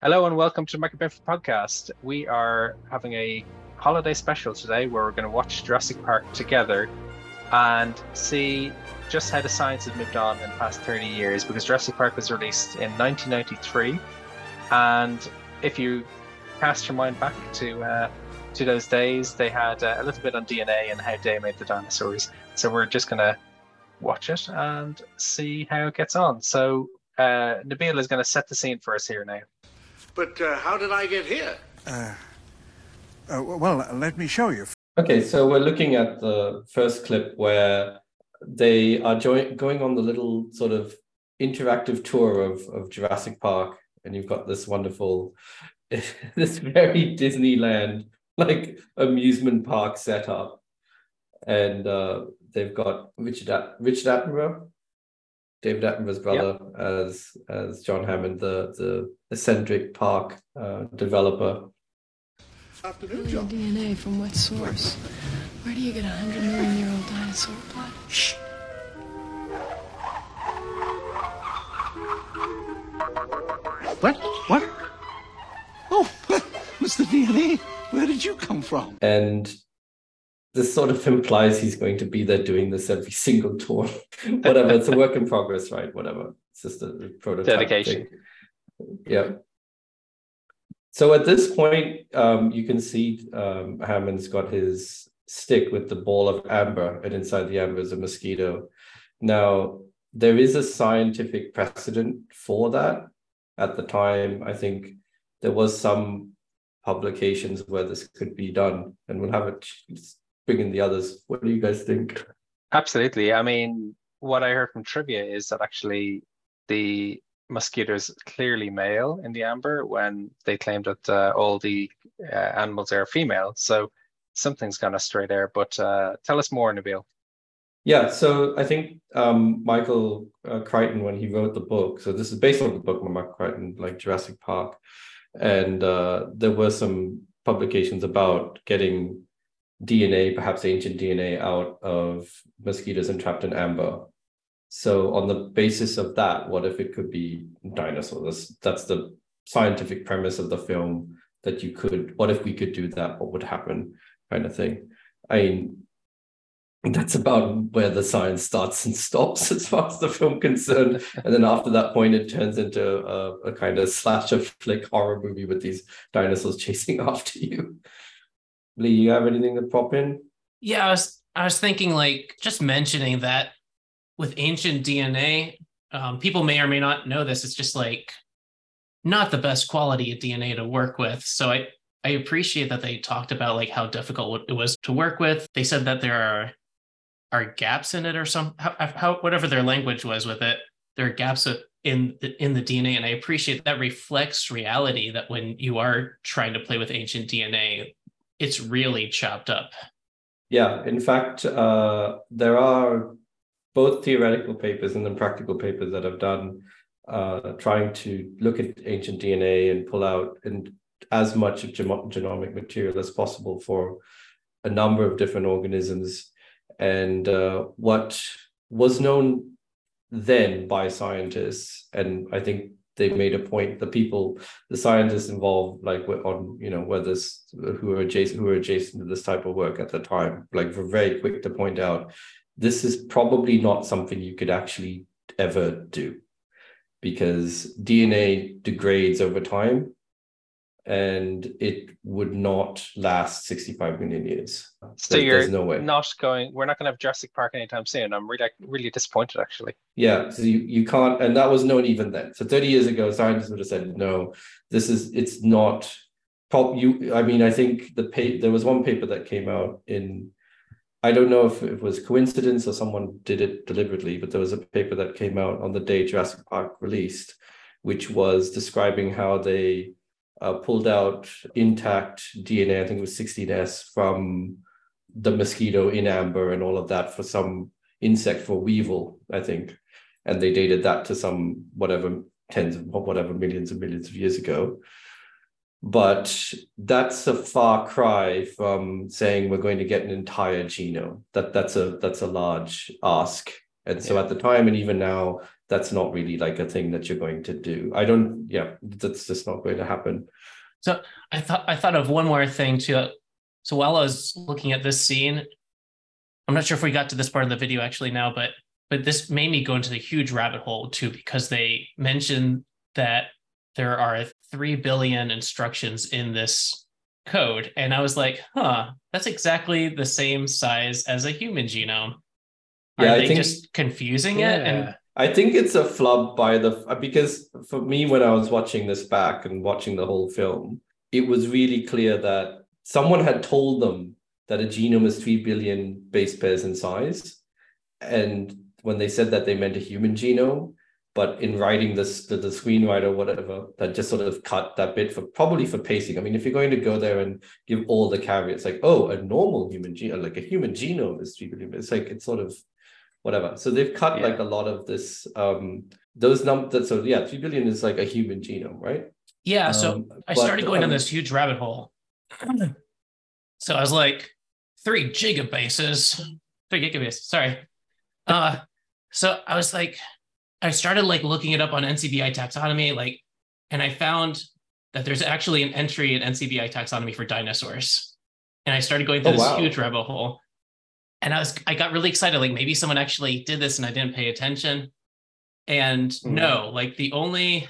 Hello and welcome to the Micro Binfie Podcast. We are having a holiday special today where we're going to watch Jurassic Park together and see just how the science has moved on in the past 30 years because Jurassic Park was released in 1993. And if you cast your mind back to uh, to those days, they had uh, a little bit on DNA and how they made the dinosaurs. So we're just going to watch it and see how it gets on. So uh, Nabil is going to set the scene for us here now. But uh, how did I get here? Uh, uh, well, let me show you. Okay, so we're looking at the first clip where they are joy- going on the little sort of interactive tour of, of Jurassic Park, and you've got this wonderful, this very Disneyland like amusement park setup, and uh, they've got Richard At- Richard Attenborough, David Attenborough's brother, yep. as as John Hammond, the the eccentric park uh, developer. Afternoon, John. DNA from what source? Where do you get a hundred million year old dinosaur blood? Shh. What? What? Oh, Mr. DNA, where did you come from? And this sort of implies he's going to be there doing this every single tour. Whatever, it's a work in progress, right? Whatever. It's just a prototype. Dedication. Thing. Yeah. So at this point, um, you can see um, Hammond's got his stick with the ball of amber, and inside the amber is a mosquito. Now, there is a scientific precedent for that. At the time, I think there was some publications where this could be done, and we'll have it bring in the others. What do you guys think? Absolutely. I mean, what I heard from trivia is that actually the mosquitoes clearly male in the amber when they claimed that uh, all the uh, animals are female. So something's gone astray there. But uh, tell us more, Nabil. Yeah, so I think um, Michael uh, Crichton, when he wrote the book, so this is based on the book by Michael Crichton, like Jurassic Park, and uh, there were some publications about getting DNA, perhaps ancient DNA, out of mosquitoes entrapped in amber. So, on the basis of that, what if it could be dinosaurs? That's, that's the scientific premise of the film that you could, what if we could do that? What would happen? Kind of thing. I mean, that's about where the science starts and stops as far as the film concerned. And then after that point, it turns into a, a kind of slasher flick horror movie with these dinosaurs chasing after you. Lee, you have anything to pop in? Yeah, I was I was thinking like just mentioning that with ancient DNA, um, people may or may not know this. It's just like not the best quality of DNA to work with. So I I appreciate that they talked about like how difficult it was to work with. They said that there are are gaps in it or some how, how whatever their language was with it. There are gaps in the, in the DNA, and I appreciate that reflects reality. That when you are trying to play with ancient DNA, it's really chopped up. Yeah, in fact, uh, there are both theoretical papers and then practical papers that I've done uh, trying to look at ancient DNA and pull out and as much of genomic material as possible for a number of different organisms. And uh, what was known then by scientists, and I think they made a point the people the scientists involved like on you know whether who are adjacent who are adjacent to this type of work at the time like were very quick to point out this is probably not something you could actually ever do. Because dna degrades over time and it would not last 65 million years. So there, you're no way. not going. We're not going to have Jurassic Park anytime soon. I'm really, really disappointed, actually. Yeah, so you, you can't, and that was known even then. So 30 years ago, scientists would have said, no, this is it's not. Pop, you, I mean, I think the paper. There was one paper that came out in. I don't know if it was coincidence or someone did it deliberately, but there was a paper that came out on the day Jurassic Park released, which was describing how they uh, pulled out intact DNA, I think it was 16S, from the mosquito in amber and all of that for some insect for weevil, I think. And they dated that to some whatever tens of whatever millions and millions of years ago. But that's a far cry from saying we're going to get an entire genome. That that's a that's a large ask. And so at the time and even now, that's not really like a thing that you're going to do. I don't, yeah, that's just not going to happen. So I thought I thought of one more thing too. So while I was looking at this scene, I'm not sure if we got to this part of the video actually now, but but this made me go into the huge rabbit hole too because they mentioned that there are three billion instructions in this code, and I was like, huh, that's exactly the same size as a human genome. Are Yeah, I they think- just confusing it? And I think it's a flub by the because for me when I was watching this back and watching the whole film, it was really clear that someone had told them that a genome is three billion base pairs in size, and when they said that they meant a human genome, but in writing this the, the screenwriter whatever that just sort of cut that bit for probably for pacing. I mean, if you're going to go there and give all the caveats like oh a normal human genome like a human genome is three billion, it's like it's sort of whatever. So they've cut Yeah. like a lot of this um those numbers. So yeah, three billion is like a human genome, right? yeah, so Um, I but, started going down um, this huge rabbit hole. So I was like, three gigabases, three gigabases, sorry. Uh, so I was like, I started like looking it up on NCBI taxonomy, like, and I found that there's actually an entry in NCBI taxonomy for dinosaurs. And I started going through Oh, this wow. huge rabbit hole. And I was, I got really excited, like maybe someone actually did this and I didn't pay attention. And Mhm. no, like the only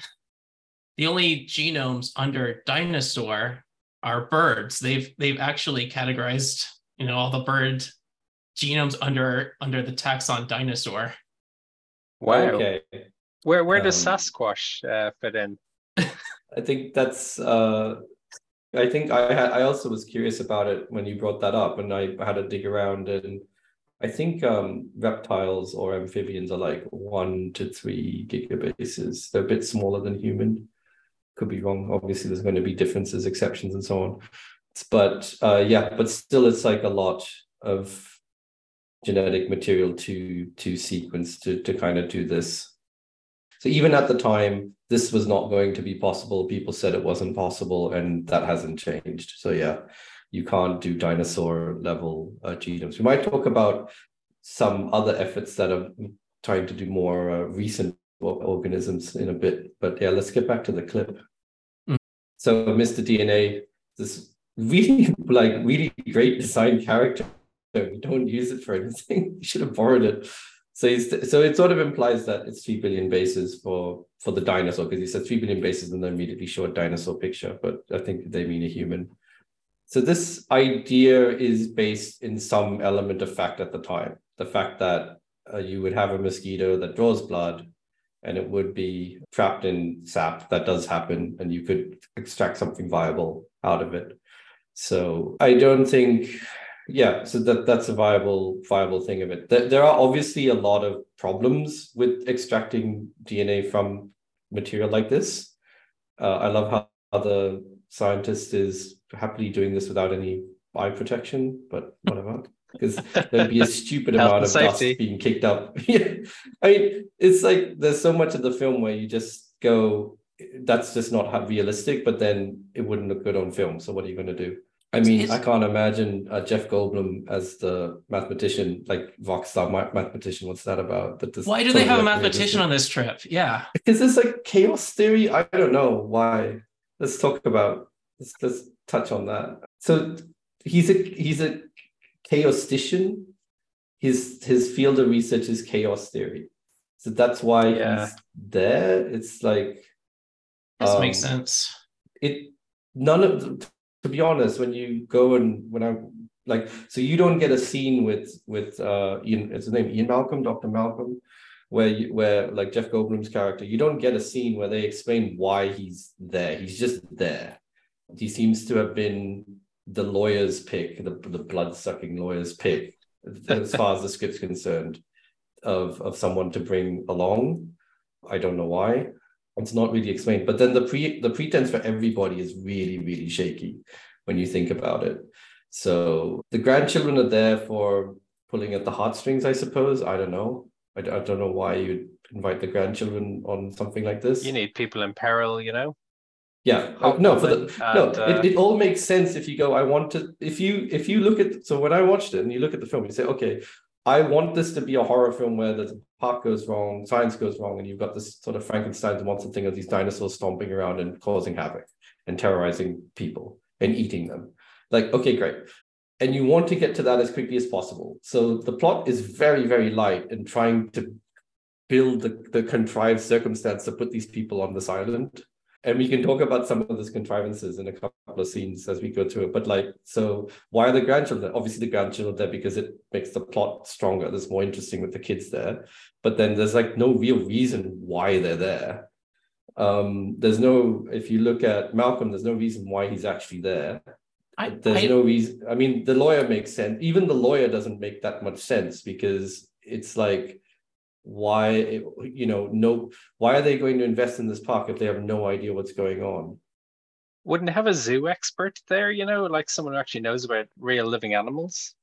the only genomes under dinosaur are birds. They've they've actually categorized, you know, all the bird genomes under under the taxon dinosaur. Wow. Okay. Where where does Um, Sasquatch uh, fit in? I think that's uh I think I had I also was curious about it when you brought that up and I had to dig around and I think um reptiles or amphibians are like one to three gigabases. They're a bit smaller than human. Could be wrong. Obviously there's going to be differences, exceptions and so on. But uh yeah, but still it's like a lot of genetic material to to sequence to to kind of do this. So even at the time, this was not going to be possible. People said it wasn't possible, and that hasn't changed. So yeah, you can't do dinosaur level uh, genomes. We might talk about some other efforts that are trying to do more uh, recent organisms in a bit. But yeah, let's get back to the clip. Mm. So Mr. DNA, this really like really great design character. You don't use it for anything. You should have borrowed it. So he's, so it sort of implies that it's three billion bases for for the dinosaur because he said three billion bases and then immediately show a dinosaur picture, but I think they mean a human. So this idea is based in some element of fact at the time. The fact that uh, you would have a mosquito that draws blood and it would be trapped in sap. That does happen, and you could extract something viable out of it. So I don't think yeah so that that's a viable viable thing of it. There, there are obviously a lot of problems with extracting dna from material like this. Uh, i love how, the scientist is happily doing this without any eye protection but whatever because there'd be a stupid amount of safety. dust being kicked up. I mean it's like there's so much of the film where you just go that's just not realistic but then it wouldn't look good on film so what are you going to do I mean, It's- I can't imagine uh, Jeff Goldblum as the mathematician, like rock star ma- mathematician. What's that about? But this Why do they have a mathematician on this trip? Yeah. Because it's like chaos theory. I don't know why. Let's talk about. Let's let's touch on that. So he's a he's a chaostician. His his field of research is chaos theory. So that's why Yeah. he's there. It's like This Um, makes sense. it none of the, to be honest when you go and when i like so you don't get a scene with with uh ian is his name? Ian malcolm dr malcolm where you where like jeff goldblum's character you don't get a scene where they explain why he's there. He's just there. He seems to have been the lawyer's pick the, the blood-sucking lawyer's pick as far as the script's concerned of of someone to bring along. I don't know why it's not really explained. But then the pre the pretense for everybody is really really shaky when you think about it. So the grandchildren are there for pulling at the heartstrings i suppose. I don't know. I, I don't know why you'd invite the grandchildren on something like this. You need people in peril, you know. yeah. Uh, no for the Hope no uh, it, it all makes sense if you go i want to if you if you look at so when i watched it and you look at the film you say okay I want this to be a horror film where the park goes wrong, science goes wrong, and you've got this sort of Frankenstein's monster thing of these dinosaurs stomping around and causing havoc and terrorizing people and eating them. Like, okay, great. And you want to get to that as quickly as possible. So the plot is very, very light in trying to build the, the contrived circumstance to put these people on this island and we can talk about some of those contrivances in a couple of scenes as we go through it. But like, so why are the grandchildren? Obviously, the grandchildren there because it makes the plot stronger. There's more interesting with the kids there. But then there's like no real reason why they're there. Um, there's no, if you look at Malcolm, there's no reason why he's actually there. I, there's I, no reason. I mean, the lawyer makes sense. Even the lawyer doesn't make that much sense because it's like why you know no why are they going to invest in this park if they have no idea what's going on? Wouldn't have a zoo expert there you know like someone who actually knows about real living animals?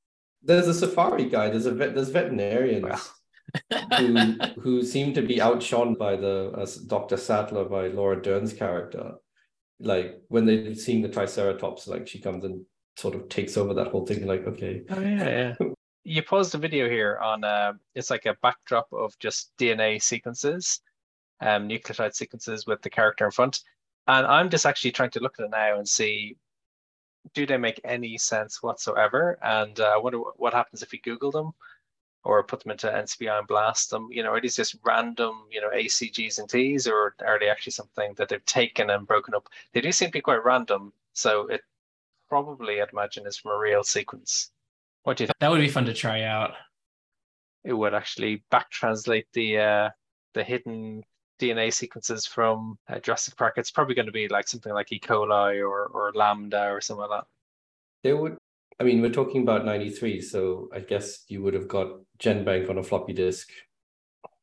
There's a safari guy there's a vet there's veterinarians wow. who who seem to be outshone by the uh, dr sattler by laura dern's character. Like when they're seeing the triceratops like she comes and sort of takes over that whole thing like okay. Oh yeah yeah you paused the video here on uh, it's like a backdrop of just DNA sequences, um, nucleotide sequences with the character in front. And I'm just actually trying to look at it now and see do they make any sense whatsoever? And uh, I wonder what happens if we Google them or put them into NCBI and blast them. You know, are these just random, you know, ACGs and Ts, or are they actually something that they've taken and broken up? They do seem to be quite random. So it probably, I'd imagine, is from a real sequence. What do you think? That would be fun to try out. It would actually back translate the uh, the hidden DNA sequences from uh, Jurassic Park. It's probably going to be like something like E. coli or or lambda or something like that. They would. I mean, we're talking about '93, so I guess you would have got GenBank on a floppy disk,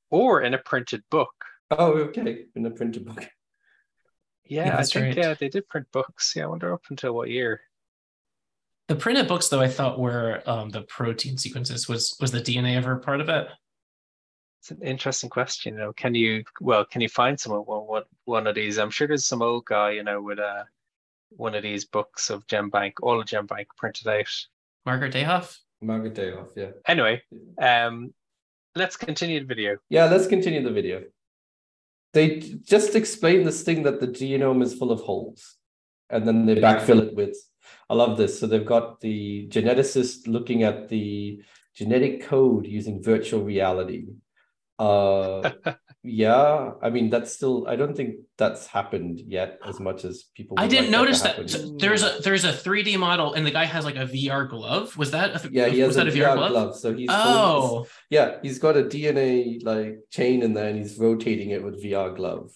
or in a printed book. Oh, okay, in a printed book. Yeah, yeah I think right. yeah they did print books. Yeah, I wonder up until what year. The printed books, though, I thought were um, the protein sequences. Was was the DNA ever part of it? It's an interesting question. You know, can you well can you find someone what one of these? I'm sure there's some old guy, you know, with a uh, one of these books of GenBank, all of GenBank printed out. Margaret Dayhoff. Margaret Dayhoff, yeah. Anyway, um, let's continue the video. Yeah, let's continue the video. They just explain this thing that the genome is full of holes, and then they backfill it with I love this. So they've got the geneticist looking at the genetic code using virtual reality. Uh, yeah, I mean that's still. I don't think that's happened yet as much as people. I didn't like notice that. So there's a there's a 3D model, and the guy has like a VR glove. Was that? A th- yeah, he has a, a VR, VR glove? glove? So he's oh yeah, he's got a DNA like chain in there, and he's rotating it with VR glove.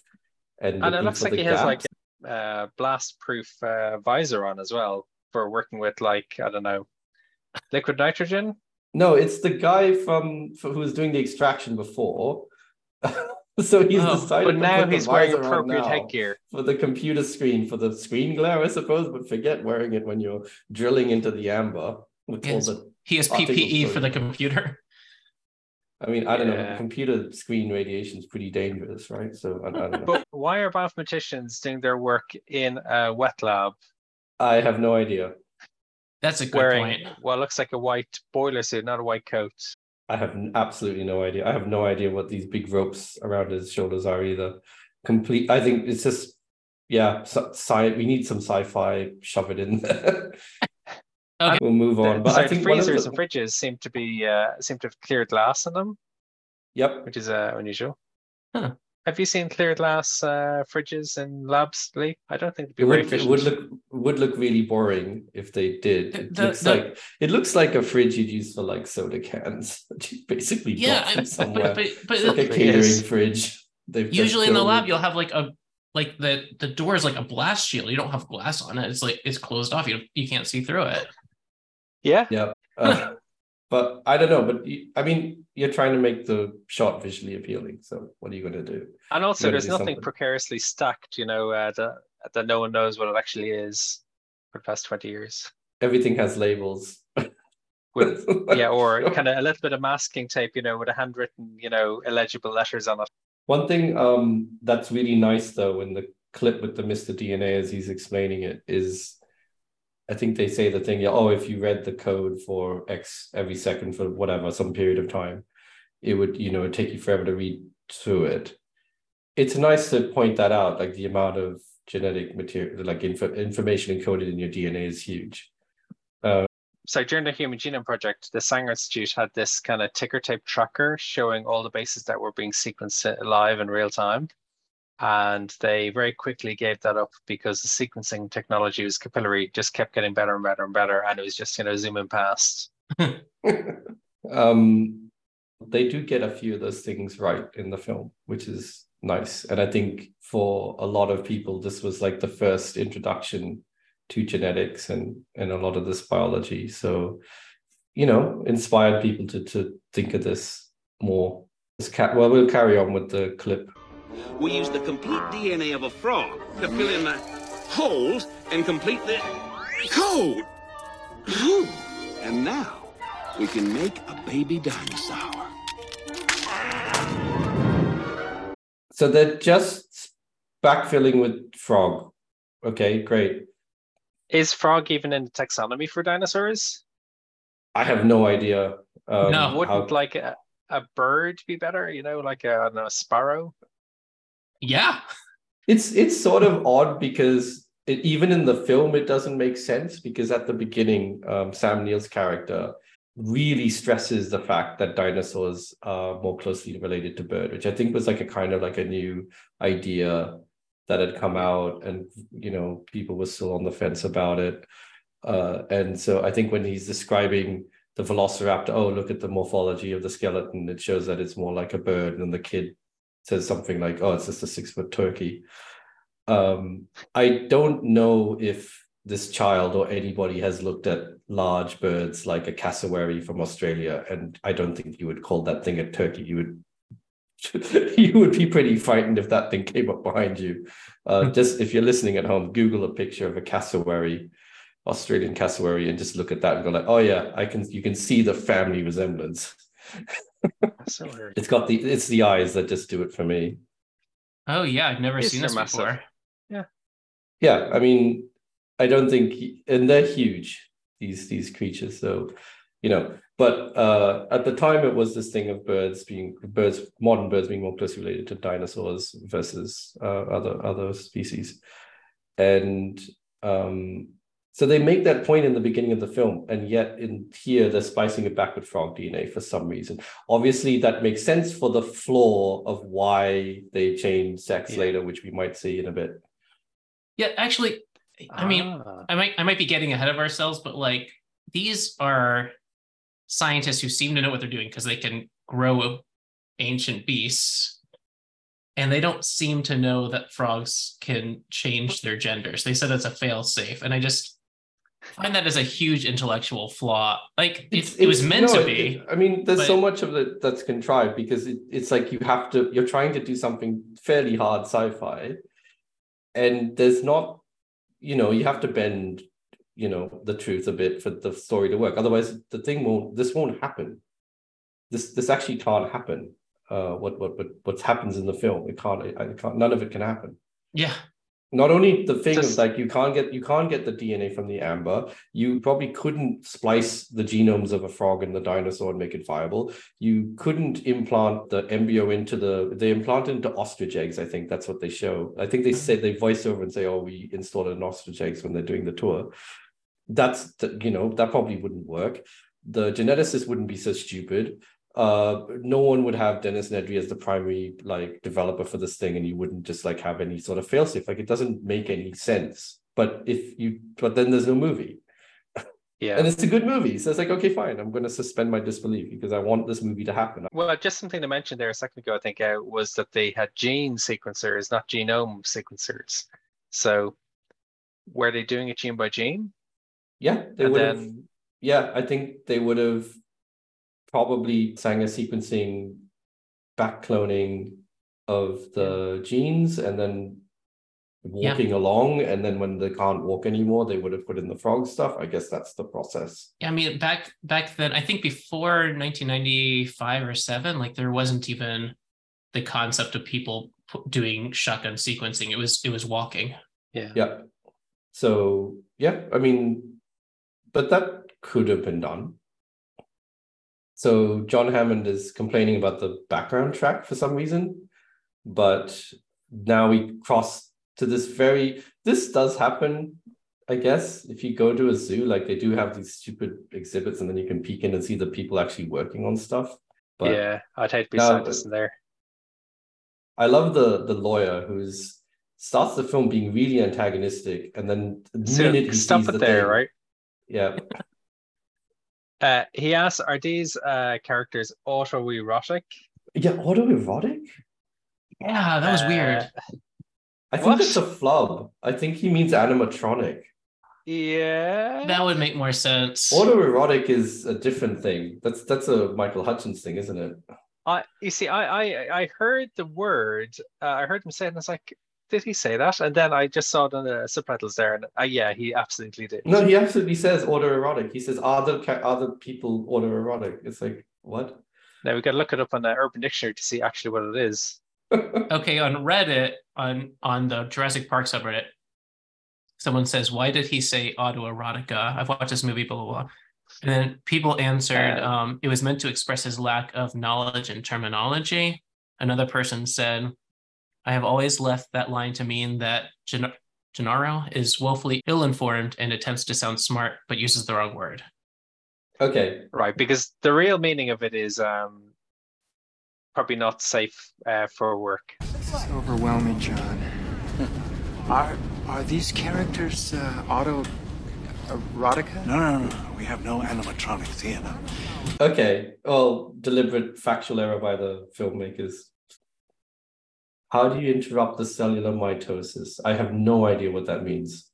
And, and it looks like he gaps. has like uh, blast proof uh, visor on as well for working with like I don't know liquid nitrogen. No, it's the guy from who was doing the extraction before. so he's oh, decided but now he's wearing appropriate headgear for the computer screen for the screen glare, I suppose. But forget wearing it when you're drilling into the amber with yes. all the. He has PPE for the computer. I mean, I don't yeah. know. Computer screen radiation is pretty dangerous, right? So I, I don't know. But why are mathematicians doing their work in a wet lab? I have no idea. That's a good wearing, point. Well, it looks like a white boiler suit, not a white coat. I have absolutely no idea. I have no idea what these big ropes around his shoulders are either. Complete. I think it's just yeah. Sci. We need some sci-fi. Shove it in there. okay. We'll move on. But so I think freezers the... and fridges seem to be uh, seem to have clear glass in them. Yep. Which is uh, unusual. Huh. Have you seen clear glass uh, fridges in labs, Lee? I don't think it would, be it would look would look really boring if they did. It the, looks the, like it looks like a fridge you'd use for like soda cans that you basically yeah, from somewhere. But, but, but it's like a catering is. fridge. They've usually in the lab you'll have like a like the the door is like a blast shield. You don't have glass on it. It's like it's closed off. You you can't see through it. Yeah. Yeah. Uh, but I don't know. But I mean, you're trying to make the shot visually appealing. So what are you going to do? And also, there's nothing something. precariously stacked. You know uh, that that no one knows what it actually is for the past twenty years. Everything has labels. with yeah, or kind of a little bit of masking tape. You know, with a handwritten, you know, illegible letters on it. One thing um, that's really nice though in the clip with the Mr. DNA as he's explaining it is I think they say the thing, oh, if you read the code for X every second for whatever, some period of time, it would, you know, take you forever to read through it. It's nice to point that out, like the amount of genetic material, like info, information encoded in your DNA is huge. Uh, so during the Human Genome Project, the Sanger Institute had this kind of ticker tape tracker showing all the bases that were being sequenced live in real time. And they very quickly gave that up because the sequencing technology was capillary, just kept getting better and better and better. And it was just, you know, zooming past. um, they do get a few of those things right in the film, which is nice. And I think for a lot of people, this was like the first introduction to genetics and and a lot of this biology. So, you know, inspired people to to think of this more. Cat. Well, we'll carry on with the clip. We use the complete DNA of a frog to fill in the holes and complete the code. And now we can make a baby dinosaur. So they're just backfilling with frog. Okay, great. Is frog even in the taxonomy for dinosaurs? I have no idea. Um, no, wouldn't how... like a, a bird be better? You know, like a, a sparrow. Yeah, it's it's sort of odd because it, even in the film it doesn't make sense because at the beginning, um, Sam Neill's character really stresses the fact that dinosaurs are more closely related to bird, which I think was like a kind of like a new idea that had come out and you know people were still on the fence about it. Uh, and so i think when he's describing the velociraptor oh look at the morphology of the skeleton it shows that it's more like a bird and the kid says something like oh it's just a six foot turkey um, i don't know if this child or anybody has looked at large birds like a cassowary from australia and i don't think you would call that thing a turkey you would you would be pretty frightened if that thing came up behind you. Uh, hmm. just if you're listening at home, Google a picture of a cassowary, Australian cassowary, and just look at that and go like, "Oh yeah, I can." You can see the family resemblance. it's got the it's the eyes that just do it for me. Oh yeah, I've never seen this massive. before. Yeah, yeah. I mean, I don't think, and they're huge. These these creatures, so you know but uh, at the time it was this thing of birds being birds modern birds being more closely related to dinosaurs versus uh, other other species and um, so they make that point in the beginning of the film and yet in here they're spicing it back with frog dna for some reason obviously that makes sense for the flaw of why they change sex yeah. later which we might see in a bit yeah actually i mean ah. i might i might be getting ahead of ourselves but like these are scientists who seem to know what they're doing because they can grow ancient beasts and they don't seem to know that frogs can change their genders they said it's a fail safe and i just find that as a huge intellectual flaw. Like it, it was meant no, to be it, i mean there's but, so much of it that's contrived because it, it's like you have to you're trying to do something fairly hard sci-fi and there's not you know you have to bend you know the truth a bit for the story to work. Otherwise the thing won't this won't happen. This this actually can't happen. Uh what what what what happens in the film it can't it, it can't none of it can happen. Yeah not only the thing Just, of like you can't get you can't get the dna from the amber. You probably couldn't splice the genomes of a frog and the dinosaur and make it viable. You couldn't implant the embryo into the they implant into ostrich eggs i think that's what they show. I think they say they voice over and say oh we installed an ostrich eggs when they're doing the tour. That's you know that probably wouldn't work. The geneticist wouldn't be so stupid uh no one would have dennis nedry as the primary like developer for this thing and you wouldn't just like have any sort of failsafe. Like it doesn't make any sense. But if you but then there's no movie. Yeah. And it's a good movie. So it's like okay fine. I'm going to suspend my disbelief because i want this movie to happen. Well just something to mention there a second ago i think uh, was that they had gene sequencers not genome sequencers. So were they doing it gene by gene? Yeah, they would have. Yeah, I think they would have probably Sanger sequencing back cloning of the genes and then walking yeah. along. And then when they can't walk anymore they would have put in the frog stuff. I guess that's the process. Yeah i mean back back then i think before 1995 or 7 like there wasn't even the concept of people doing shotgun sequencing. It was it was walking. Yeah. Yeah. So yeah i mean but that could have been done. So John Hammond is complaining about the background track for some reason, but now we cross to this very. This does happen, I guess. If you go to a zoo, like they do have these stupid exhibits, and then you can peek in and see the people actually working on stuff. But yeah, I'd hate to be scientist in there. I love the the lawyer who's starts the film being really antagonistic, and then the So minute he stop it the there, thing- right? Yeah, Uh, he asks, "Are these uh, characters autoerotic?" yeah, autoerotic. Yeah, that was Uh, weird. I think What? that's a flub. I think he means animatronic. Yeah. That would make more sense. Autoerotic is a different thing. That's that's a Michael Hutchence thing, isn't it? I you see, I I I heard the word. Uh, I heard him say it, and I was like, "Did he say that?" And then I just saw it on the subtitles there, and uh, yeah, he absolutely did. No, he absolutely says autoerotic. He says other ca- other people autoerotic. It's like what? Now we got to look it up on the Urban Dictionary to see actually what it is. Okay, on Reddit, on on the Jurassic Park subreddit, someone says, "Why did he say autoerotica?" I've watched this movie, blah blah blah. And then people answered, Uh, um, "It was meant to express his lack of knowledge and terminology." Another person said, "I have always left that line to mean that Gen- Gennaro is woefully ill-informed and attempts to sound smart, but uses the wrong word." Okay, Right, because the real meaning of it is um probably not safe uh, for work. It's overwhelming, John. Are are these characters uh, auto erotica? No, no, no, no. We have no animatronics here. No. okay. Well, deliberate factual error by the filmmakers. How do you interrupt the cellular mitosis? I have no idea what that means.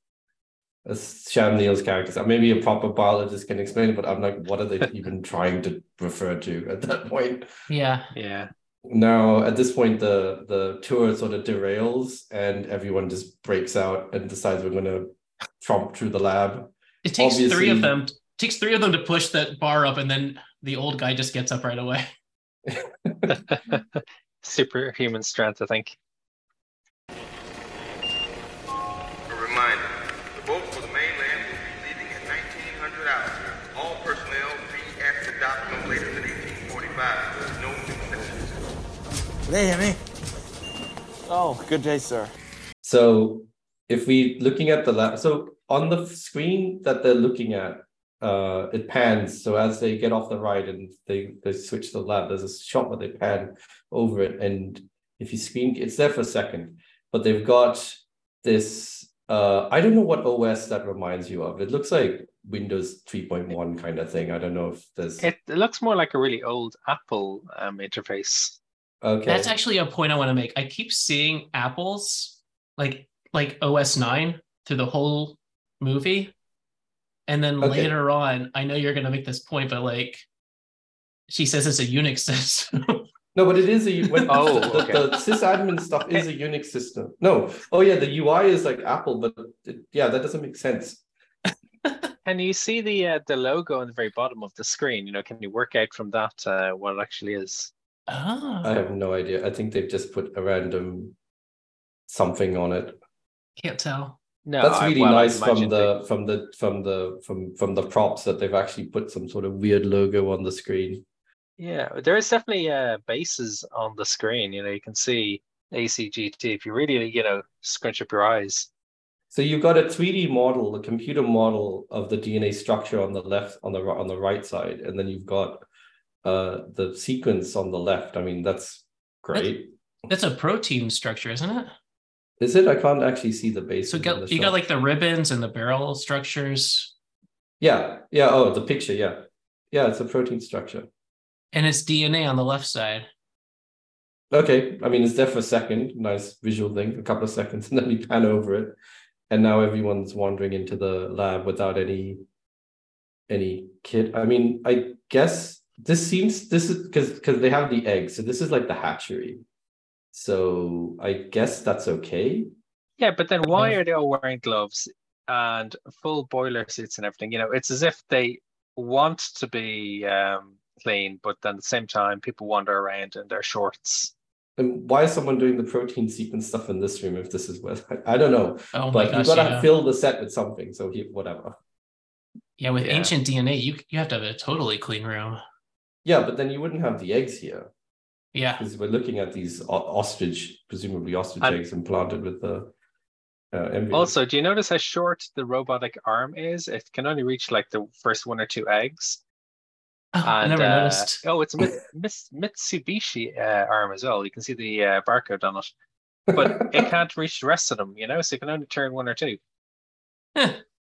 As Sam Neill's characters, maybe a proper biologist can explain it, but I'm like, what are they even trying to refer to at that point? Yeah, Yeah. Now, at this point, the the tour sort of derails, and everyone just breaks out and decides we're going to tromp through the lab. it takes three of them. Takes three of them to push that bar up, and then the old guy just gets up right away. Superhuman strength, I think. A reminder, the boat for the mainland will be leaving at 1900 hours. All personnel be at the dock no later than 1845. There's no exceptions. They hear me? Oh, good day, sir. So, if we looking at the lab, so on the screen that they're looking at, uh, it pans. So as they get off the ride and they they switch the lab, there's a shot where they pan over it, and if you screen, it's there for a second, but they've got this. Uh, I don't know what OS that reminds you of. It looks like Windows 3.1 kind of thing. I don't know if there's It, it looks more like a really old Apple um, interface. okay. That's actually a point I want to make. I keep seeing apples like like OS 9 through the whole movie. And then Okay. later on, I know you're gonna make this point, but like she says it's a Unix system. No, but it is a when Oh, the, okay. the sysadmin stuff is a Unix system. No, oh yeah, the UI is like Apple, but it, yeah, that doesn't make sense. Can you see the uh, the logo on the very bottom of the screen? You know, can you work out from that uh, what it actually is? oh, I have no idea. I think they've just put a random something on it. can't tell. No, That's I- really well, nice from imagine the from the from the from from the props that they've actually put some sort of weird logo on the screen. yeah, there is definitely uh, bases on the screen. You know, you can see ACGT if you really you know scrunch up your eyes. So you've got a 3D model, a computer model of the DNA structure on the left, on the ri- on the right side, and then you've got uh the sequence on the left. I mean, that's great. That's a protein structure, isn't it? Is it? I can't actually see the base. So you got, you got like the ribbons and the barrel structures, yeah, yeah. Oh, the picture. Yeah, yeah. It's a protein structure. and it's DNA on the left side. Okay, I mean it's there for a second. Nice visual thing, a couple of seconds, and then we pan over it, and now everyone's wandering into the lab without any any kit. I mean, I guess this seems this is because because they have the eggs, so this is like the hatchery. So I guess that's okay. Yeah, but then why are they all wearing gloves and full boiler suits and everything? You know, it's as if they want to be um, clean, but then at the same time, people wander around in their shorts. And why is someone doing the protein sequence stuff in this room if this is where I, I don't know. Oh but gosh, you gotta yeah. fill the set with something. So he, whatever. Yeah, with Yeah. ancient DNA, you you have to have a totally clean room. Yeah, but then you wouldn't have the eggs here Yeah. because we're looking at these ostrich, presumably ostrich And- eggs implanted with the uh, embryo. Also, do you notice how short the robotic arm is? It can only reach like the first one or two eggs. Oh, I never uh, noticed. Oh, it's a Mitsubishi uh, arm as well. You can see the uh, barcode on it, but it can't reach the rest of them. You know, so you can only turn one or two.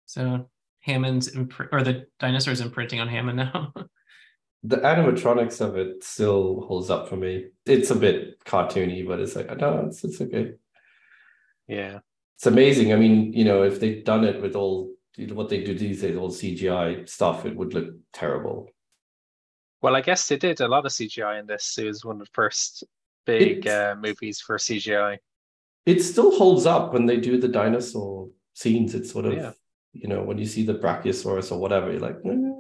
So Hammond's impr- or the dinosaur's imprinting on Hammond now. the animatronics of it still holds up for me. It's a bit cartoony, but it's like no, it's it's okay. Yeah. It's amazing. I mean, you know, if they'd done it with all what they do these days, all CGI stuff, it would look terrible. Well, I guess they did a lot of CGI in this. It was one of the first big uh, movies for CGI. It still holds up when they do the dinosaur scenes. It's sort of, Yeah. you know, when you see the Brachiosaurus or whatever, you're like, "Eh."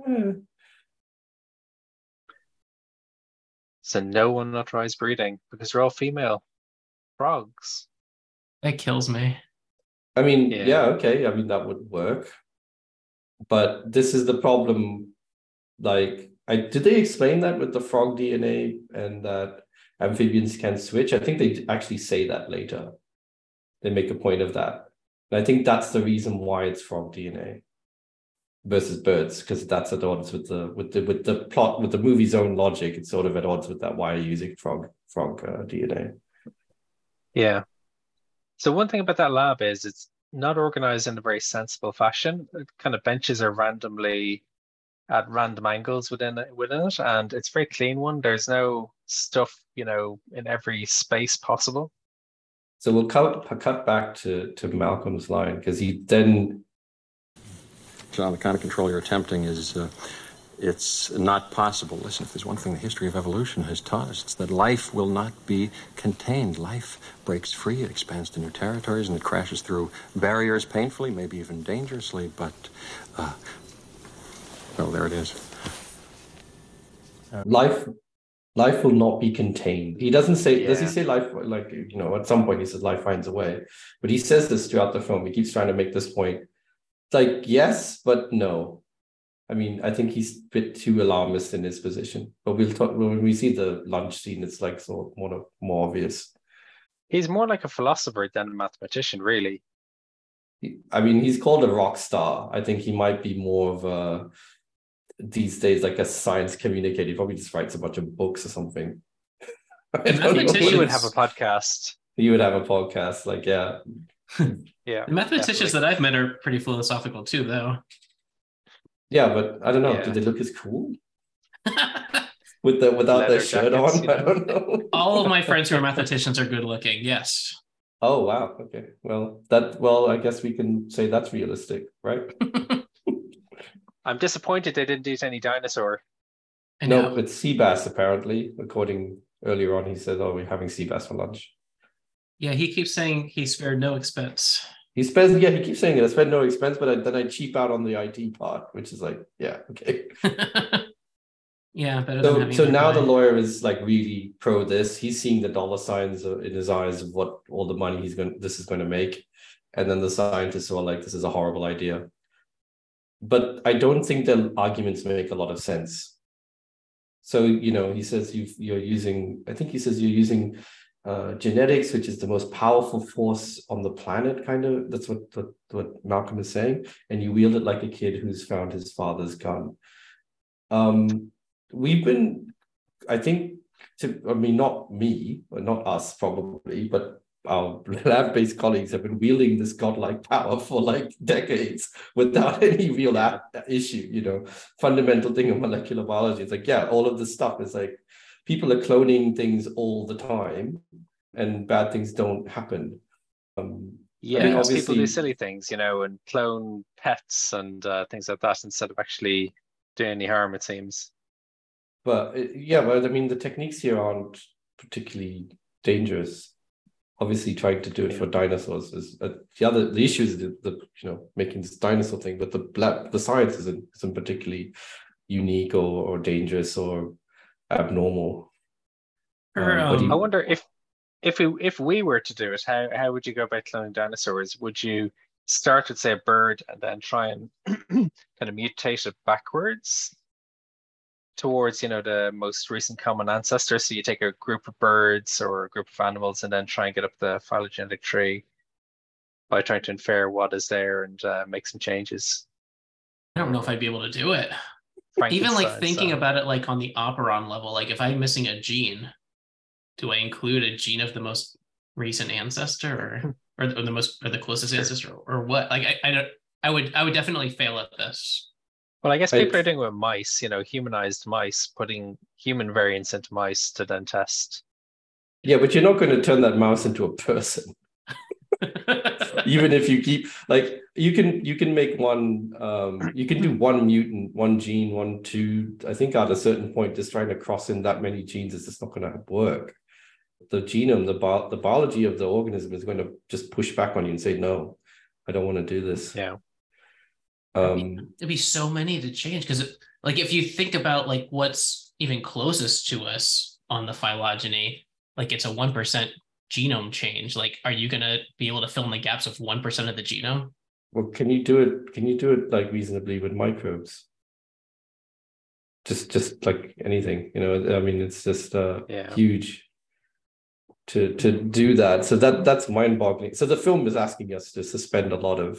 So no unauthorized breeding because they're all female frogs. that kills me. I mean, Yeah. yeah. okay. I mean, that would work. But this is the problem. Like, I did they explain that with the frog DNA and that amphibians can switch? I think they actually say that later. They make a point of that. And I think that's the reason why it's frog DNA versus birds, because that's at odds with the with the with the plot with the movie's own logic. It's sort of at odds with that. Why are you using frog frog uh, DNA? Yeah. So one thing about that lab is it's not organized in a very sensible fashion. It kind of benches are randomly at random angles within it, within it, and it's a very clean one. There's no stuff, you know, in every space possible. So we'll cut cut back to to Malcolm's line because he then John, the kind of control you're attempting is uh, it's not possible. Listen, if there's one thing the history of evolution has taught us, it's that life will not be contained. Life breaks free, it expands to new territories, and it crashes through barriers painfully, maybe even dangerously. But, uh, well, there it is. life life will not be contained. He doesn't say does he say life like you know at some point he says life finds a way, but he says this throughout the film. He keeps trying to make this point. Like yes, but no. I mean, I think he's a bit too alarmist in his position. But we'll talk when we see the lunch scene. It's like so more more obvious. He's more like a philosopher than a mathematician, really. I mean, he's called a rock star. I think he might be more of a these days like a science communicator. He probably just writes a bunch of books or something. I don't know. mathematician- He would have a podcast. He would have a podcast. Like, yeah, Yeah. The mathematicians definitely. that I've met are pretty philosophical too, though. yeah, but I don't know. Yeah. Do they look as cool with the without Leather their shirt jackets, on? you I don't know. All of my friends who are mathematicians are good looking. Yes. Oh wow. Okay. Well, that. Well, I guess we can say that's realistic, right? I'm disappointed they didn't do any dinosaur. I no, know. it's sea bass apparently. According earlier on, he said, "Oh, we're having sea bass for lunch." Yeah, he keeps saying he spared no expense. He spends, yeah, he keeps saying it. I spend no expense, but I, then I cheap out on the IT part, which is like, yeah, okay. yeah, better than So, having so now the lawyer is like really pro this. He's seeing the dollar signs in his eyes of what all the money he's going, this is going to make, and then the scientists are like, this is a horrible idea. But I don't think the arguments make a lot of sense. So you know, he says you you're using. I think he says you're using uh, genetics, which is the most powerful force on the planet. Kind of that's what, what what Malcolm is saying, and you wield it like a kid who's found his father's gun. Um, we've been, I think, to, I mean, not me, not us probably, but our lab-based colleagues have been wielding this godlike power for like decades without any real issue. You know, fundamental thing of molecular biology. It's like, yeah, all of this stuff is like people are cloning things all the time, and bad things don't happen. Um, Yeah, I mean, because people do silly things, you know, and clone pets and uh, things like that instead of actually doing any harm, it seems. But uh, yeah, but I mean, the techniques here aren't particularly dangerous. Obviously, trying to do it for dinosaurs is uh, the other. The issue is the, the you know making this dinosaur thing, but the lab, the science isn't isn't particularly unique or or dangerous or abnormal. Or, Um, but um, I wonder if if we if we were to do it, how how would you go about cloning dinosaurs? Would you start with say a bird and then try and kind of mutate it backwards towards you know the most recent common ancestor so you take a group of birds or a group of animals and then try and get up the phylogenetic tree by trying to infer what is there and uh, make some changes I don't know if I'd be able to do it. Even like thinking style. about it like on the operon level, like if I'm missing a gene, do I include a gene of the most recent ancestor or or the, or the most or the closest ancestor or what? Like I, I don't I would I would definitely fail at this. well i guess I- people are doing with mice you know humanized mice putting human variants into mice to then test Yeah, but you're not going to turn that mouse into a person. Even if you keep like you can you can make one um you can do one mutant, one gene, one two. I think at a certain point, just trying to cross in that many genes is just not going to work. The genome, the bio, the biology of the organism is going to just push back on you and say, no, I don't want to do this. yeah Um, There'd be so many to change because like if you think about like what's even closest to us on the phylogeny, like it's a one percent genome change. Like, are you gonna be able to fill in the gaps of one percent of the genome? well, can you do it? Can you do it like reasonably with microbes? Just, just like anything, you know. I mean, it's just uh, Yeah. huge to to do that. So that that's mind-boggling. So the film is asking us to suspend a lot of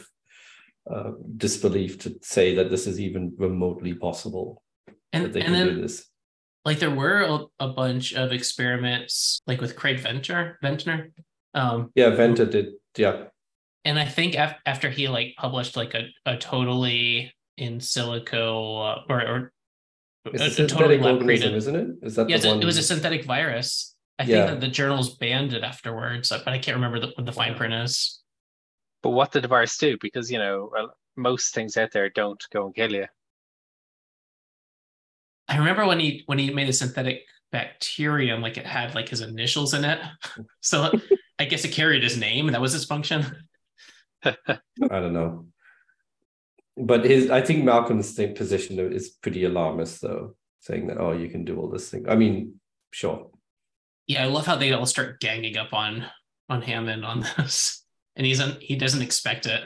uh, disbelief to say that this is even remotely possible And that they and can then do this. Like there were a, a bunch of experiments like with Craig Venter Ventner. Um, Yeah, Venter did. Yeah, and I think af- after he like published like a, a totally in silico uh, or or it's a- a a synthetic lab organism, created- isn't it? Is that Yeah, the it's a- one? it was a synthetic virus. I Yeah. think that the journals banned it afterwards, but I can't remember the, what the fine print is. but what did the virus do because you know well, most things out there don't go and kill you I remember when he when he made a synthetic bacterium, like it had like his initials in it. So I guess it carried his name. That was its function. I don't know. But his, I think Malcolm's thing, position is pretty alarmist, though, saying that oh, you can do all this thing. I mean, sure, Yeah, I love how they all start ganging up on on Hammond on this, and he's un, he doesn't expect it.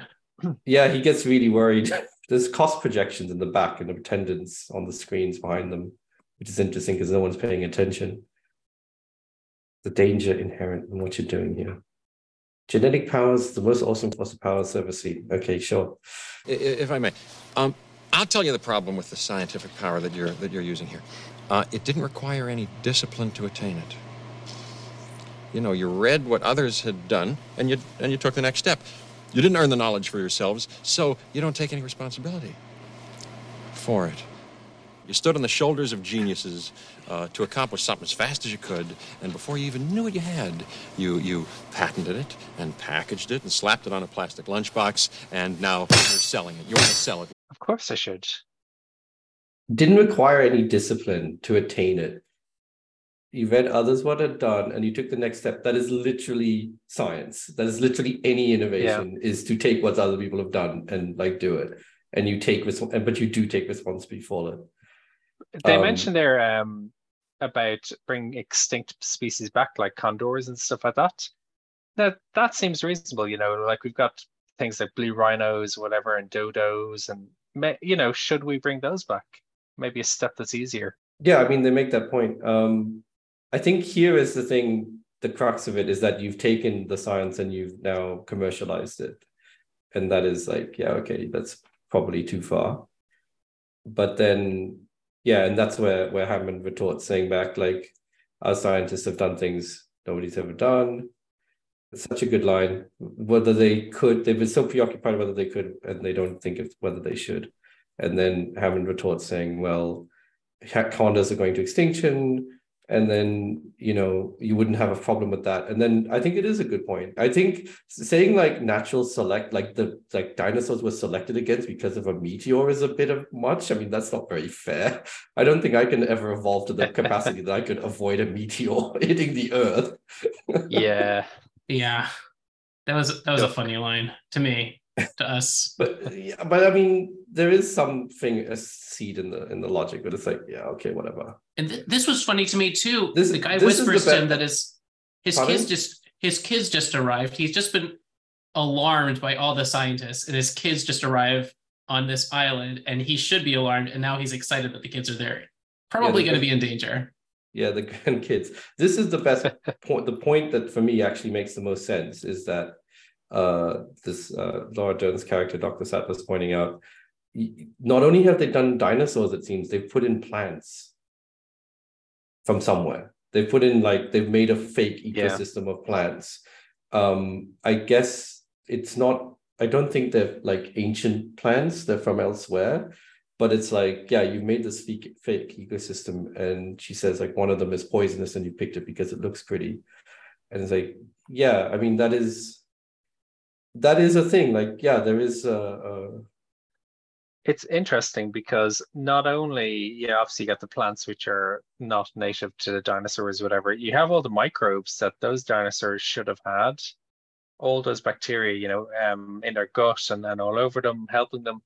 yeah, he gets really worried. There's cost projections in the back and attendance on the screens behind them, which is interesting because no one's paying attention. The danger inherent in what you're doing here. Genetic powers, the most awesome force of power service seat. Okay, sure. If I may, um, I'll tell you the problem with the scientific power that you're that you're using here. Uh, it didn't require any discipline to attain it. You know, you read what others had done, and you and you took the next step. You didn't earn the knowledge for yourselves, so you don't take any responsibility for it. You stood on the shoulders of geniuses uh, to accomplish something as fast as you could, and before you even knew what you had, you you patented it and packaged it and slapped it on a plastic lunchbox, and now you're selling it. You want to sell it. of course i should didn't require any discipline to attain it. You read others what had done, and you took the next step. That is literally science. That is literally any innovation is to take what other people have done and like do it. And you take respons- but you do take responsibility for it. they Um, mentioned there um about bringing extinct species back like condors and stuff like that that that seems reasonable you know like we've got things like blue rhinos whatever and dodos and you know should we bring those back maybe a step that's easier Yeah, I mean they make that point. Um, I think here is the thing. The crux of it is that you've taken the science and you've now commercialized it, and that is like, yeah, okay, that's probably too far. But then, yeah, and that's where where Hammond retorts, saying back like, our scientists have done things nobody's ever done. It's such a good line. Whether they could, they've been so preoccupied whether they could, and they don't think of whether they should. And then Hammond retorts saying, well, condors are going to extinction and then you know you wouldn't have a problem with that. And then i think it is a good point. I think saying like natural select like the like dinosaurs were selected against because of a meteor is a bit of much. I mean that's not very fair. I don't think i can ever evolve to the capacity that i could avoid a meteor hitting the earth. Yeah. Yeah, that was that was a funny line to me, to us. but yeah, but i mean there is something a seed in the in the logic but it's like yeah okay whatever And th- this was funny to me too. This- the guy this is the whispers to him that his his Pardon? kids just his kids just arrived. He's just been alarmed by all the scientists, and his kids just arrive on this island, and he should be alarmed, and now he's excited that the kids are there. Probably the going to be in danger. Yeah, the grandkids. This is the best point. The point that for me actually makes the most sense is that uh, this uh, Laura Dern's character, Dr. Sattler's pointing out, not only have they done dinosaurs, it seems they've put in plants from somewhere. They've put in like they've made a fake Yeah. ecosystem of plants. Um, I guess it's not. I don't think they're like ancient plants. They're from elsewhere but it's like yeah you've made this fake, fake ecosystem and she says like one of them is poisonous and you picked it because it looks pretty and it's like yeah i mean that is that is a thing like yeah there is a, a It's interesting because not only, yeah, obviously you got the plants which are not native to the dinosaurs, whatever, you have all the microbes that those dinosaurs should have had, all those bacteria, you know, um, in their gut and, and all over them, helping them.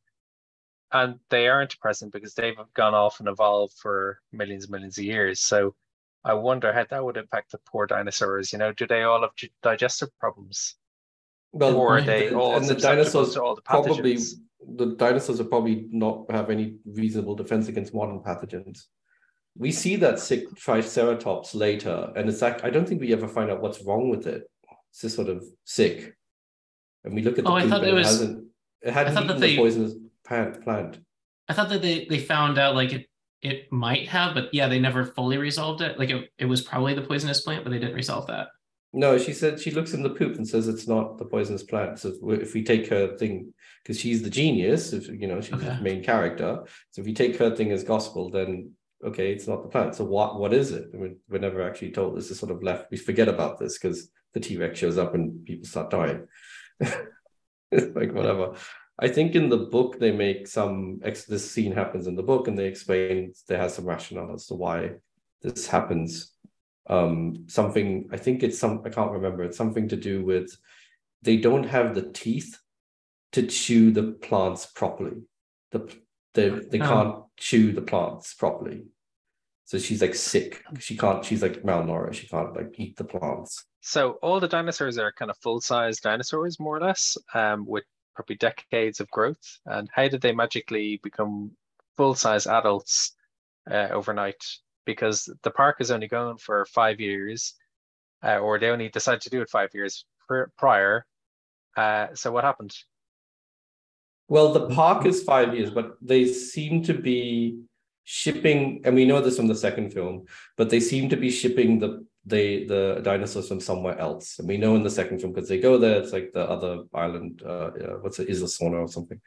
And they aren't present because they've gone off and evolved for millions and millions of years. So I wonder how that would impact the poor dinosaurs. You know, do they all have digestive problems? Well Or they all and the dinosaurs all the probably the dinosaurs are probably not have any reasonable defense against modern pathogens. We see that sick triceratops later and it's like i don't think we ever find out what's wrong with it. It's just sort of sick. And we look at the Oh, I thought it it was- hasn't it hadn't that eaten they- the poisonous plant plant. I thought that they they found out like it it might have, but yeah, they never fully resolved it. Like it, it was probably the poisonous plant, but they didn't resolve that. No, she said she looks in the poop and says it's not the poisonous plant. So if- we take her thing, because she's the genius, if you know she's the main character. So if we take her thing as gospel, then okay, it's not the plant. So what what is it? I mean, we're never actually told. This is sort of left. We forget about this because the T Rex shows up and people start dying. it's like whatever. I think in the book they make some. Ex- this scene happens in the book, and they explain there has some rationale as to why this happens um something i think it's some i can't remember it's something to do with they don't have the teeth to chew the plants properly the they, they Oh. can't chew the plants properly so she's like sick she can't she's like malnourished she can't like eat the plants So all the dinosaurs are kind of full-size dinosaurs, more or less, um, with probably decades of growth. And how did they magically become full-size adults uh, overnight? Because the park is only going for five years, uh, or they only decided to do it five years pr- prior. Uh, so what happened? well the park is five years but they seem to be shipping and we know this from the second film but they seem to be shipping the they the dinosaurs from somewhere else and we know in the second film because they go there it's like the other island uh yeah, what's it isla Sorna or something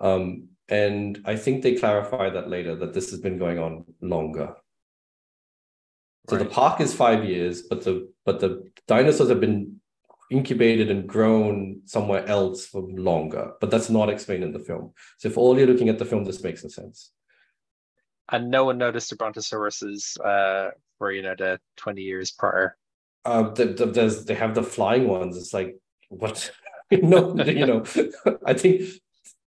um and i think they clarify that later that this has been going on longer so the Right. park is five years but the but the dinosaurs have been incubated and grown somewhere else for longer but that's not explained in the film. So if all you're looking at the film this makes no sense. And no one noticed the brontosauruses uh, for you know the twenty years prior. uh the, the, there's they have the flying ones. It's like what? No you know i think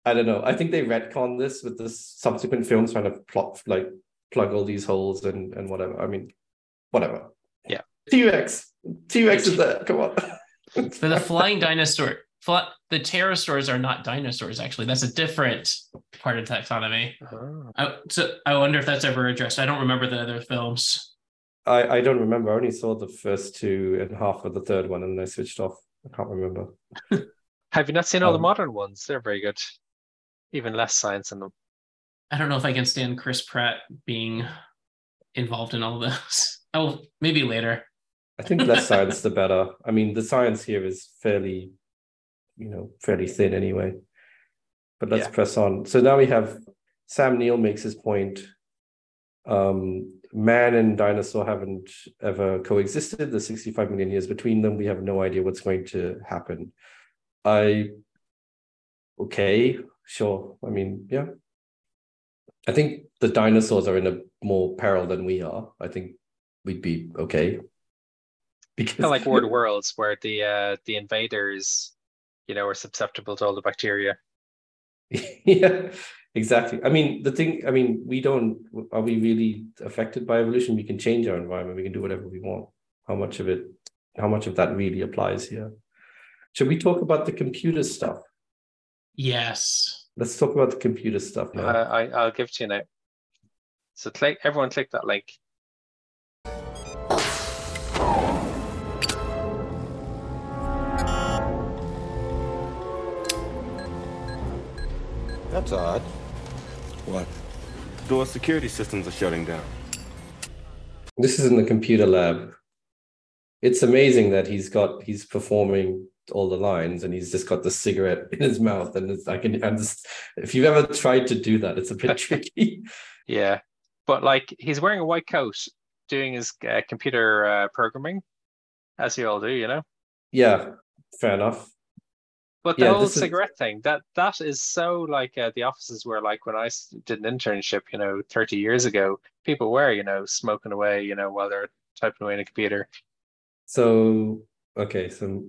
i don't know. I think they retcon this with the subsequent films trying to plot like plug all these holes and and whatever. I mean whatever Yeah. t-rex t-rex is there come on But the flying dinosaur, fly, the pterosaurs are not dinosaurs. Actually, that's a different part of taxonomy. I, so I wonder if that's ever addressed. I don't remember the other films. I, I don't remember. I only saw the first two and half of the third one, and I switched off. I can't remember. Have you not seen all the Um, modern ones? They're very good. Even less science in them. I don't know if I can stand Chris Pratt being involved in all of those. Oh, maybe later. I think less science, the better. I mean, the science here is fairly, you know, fairly thin anyway. But let's Yeah. press on. So now we have Sam Neill makes his point. Um, man and dinosaur haven't ever coexisted. There's 65 million years between them. We have no idea what's going to happen. I, okay, sure. I mean, yeah. I think the dinosaurs are in a more peril than we are. I think we'd be okay. Because Kind of like World Worlds, where the uh, the invaders, you know, are susceptible to all the bacteria. yeah, exactly. I mean, the thing, I mean, we don't, are we really affected by evolution? We can change our environment, we can do whatever we want. How much of it, how much of that really applies here? Should we talk about the computer stuff? Yes. Let's talk about the computer stuff now. Uh, I, I'll give it to you now. So click, everyone click that link. That's odd. What? Door security systems are shutting down. This is in the computer lab. It's amazing that he's got he's performing all the lines and he's just got the cigarette in his mouth and it's, I can I'm just if you've ever tried to do that, it's a bit tricky. Yeah, but like he's wearing a white coat, doing his uh, computer uh, programming, as you all do, you know. Yeah, fair enough. But the Yeah, whole this is- cigarette thing, that that is so like uh, the offices were like when I did an internship, you know, 30 years ago, people were, you know, smoking away, you know, while they're typing away in a computer. So okay, so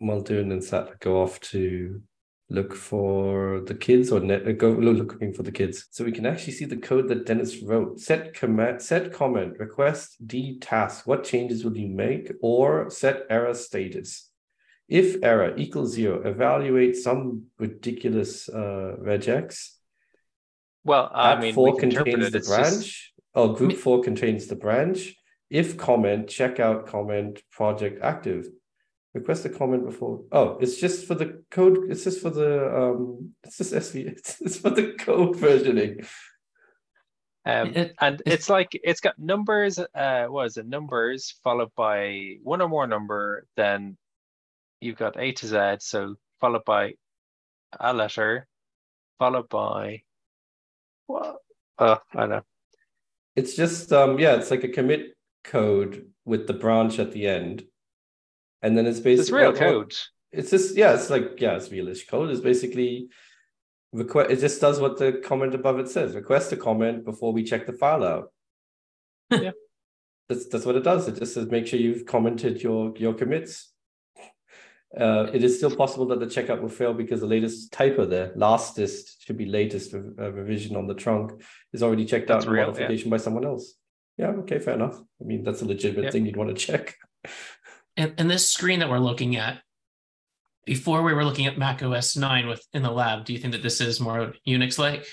Muldoon and Sattler go off to look for the kids or net go look looking for the kids. So we can actually see the code that Dennis wrote. Set command set comment, request D task. What changes will you make? Or set error status. If error equals zero, evaluate some ridiculous uh regex. Well, I Add mean, four we contains it, the it's just- branch. Oh, group four contains the branch. If comment, check out comment project active. Request a comment before. Oh, it's just for the code. It's just for the um. It's just SV. It's, it's for the code versioning. Um, and it's like it's got numbers. Uh, what is it? Numbers followed by one or more number. Then you've got A to Z. So followed by a letter, followed by what? Oh, I know. It's just um. Yeah, it's like a commit code with the branch at the end, and then it's basically It's real oh, oh, code. It's just yeah. It's like yeah. It's realish code. It's basically request. It just does what the comment above it says. Request a comment before we check the file out. yeah. That's that's what it does. It just says make sure you've commented your your commits. Uh, it is still possible that the checkout will fail because the latest typo there, lastest should be latest rev- uh, revision on the trunk, is already checked That's out in real, yeah. modification by someone else. Yeah, okay, fair enough. I mean, that's a legitimate Yeah. thing you'd want to check. And, and this screen that we're looking at, before we were looking at Mac OS 9 with in the lab, do you think that this is more Unix like?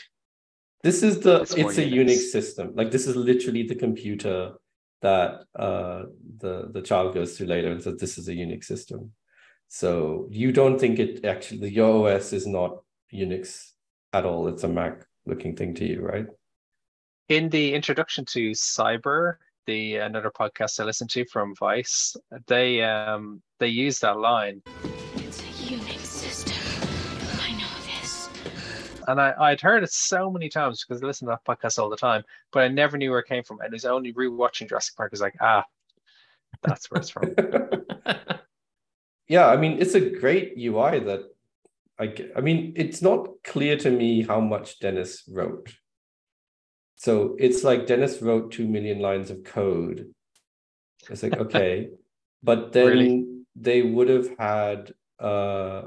This is the It's it's, a Unix. Unix system. Like this is literally the computer that uh the the child goes through later and says this is a Unix system. So you don't think it actually your OS is not Unix at all. It's a Mac looking thing to you, right? In the introduction to Cyber, the another podcast I listen to from Vice, they um they use that line, It's a Unix system. I know this. and I I'd heard it so many times because I listen to that podcast all the time, but I never knew where it came from. And it was only rewatching Jurassic Park. I was like, ah, that's where it's from. yeah, I mean, it's a great UI that I, I mean, it's not clear to me how much Dennis wrote. So it's like Dennis wrote 2 million lines of code. It's like, okay. but then Really? they would have had, uh,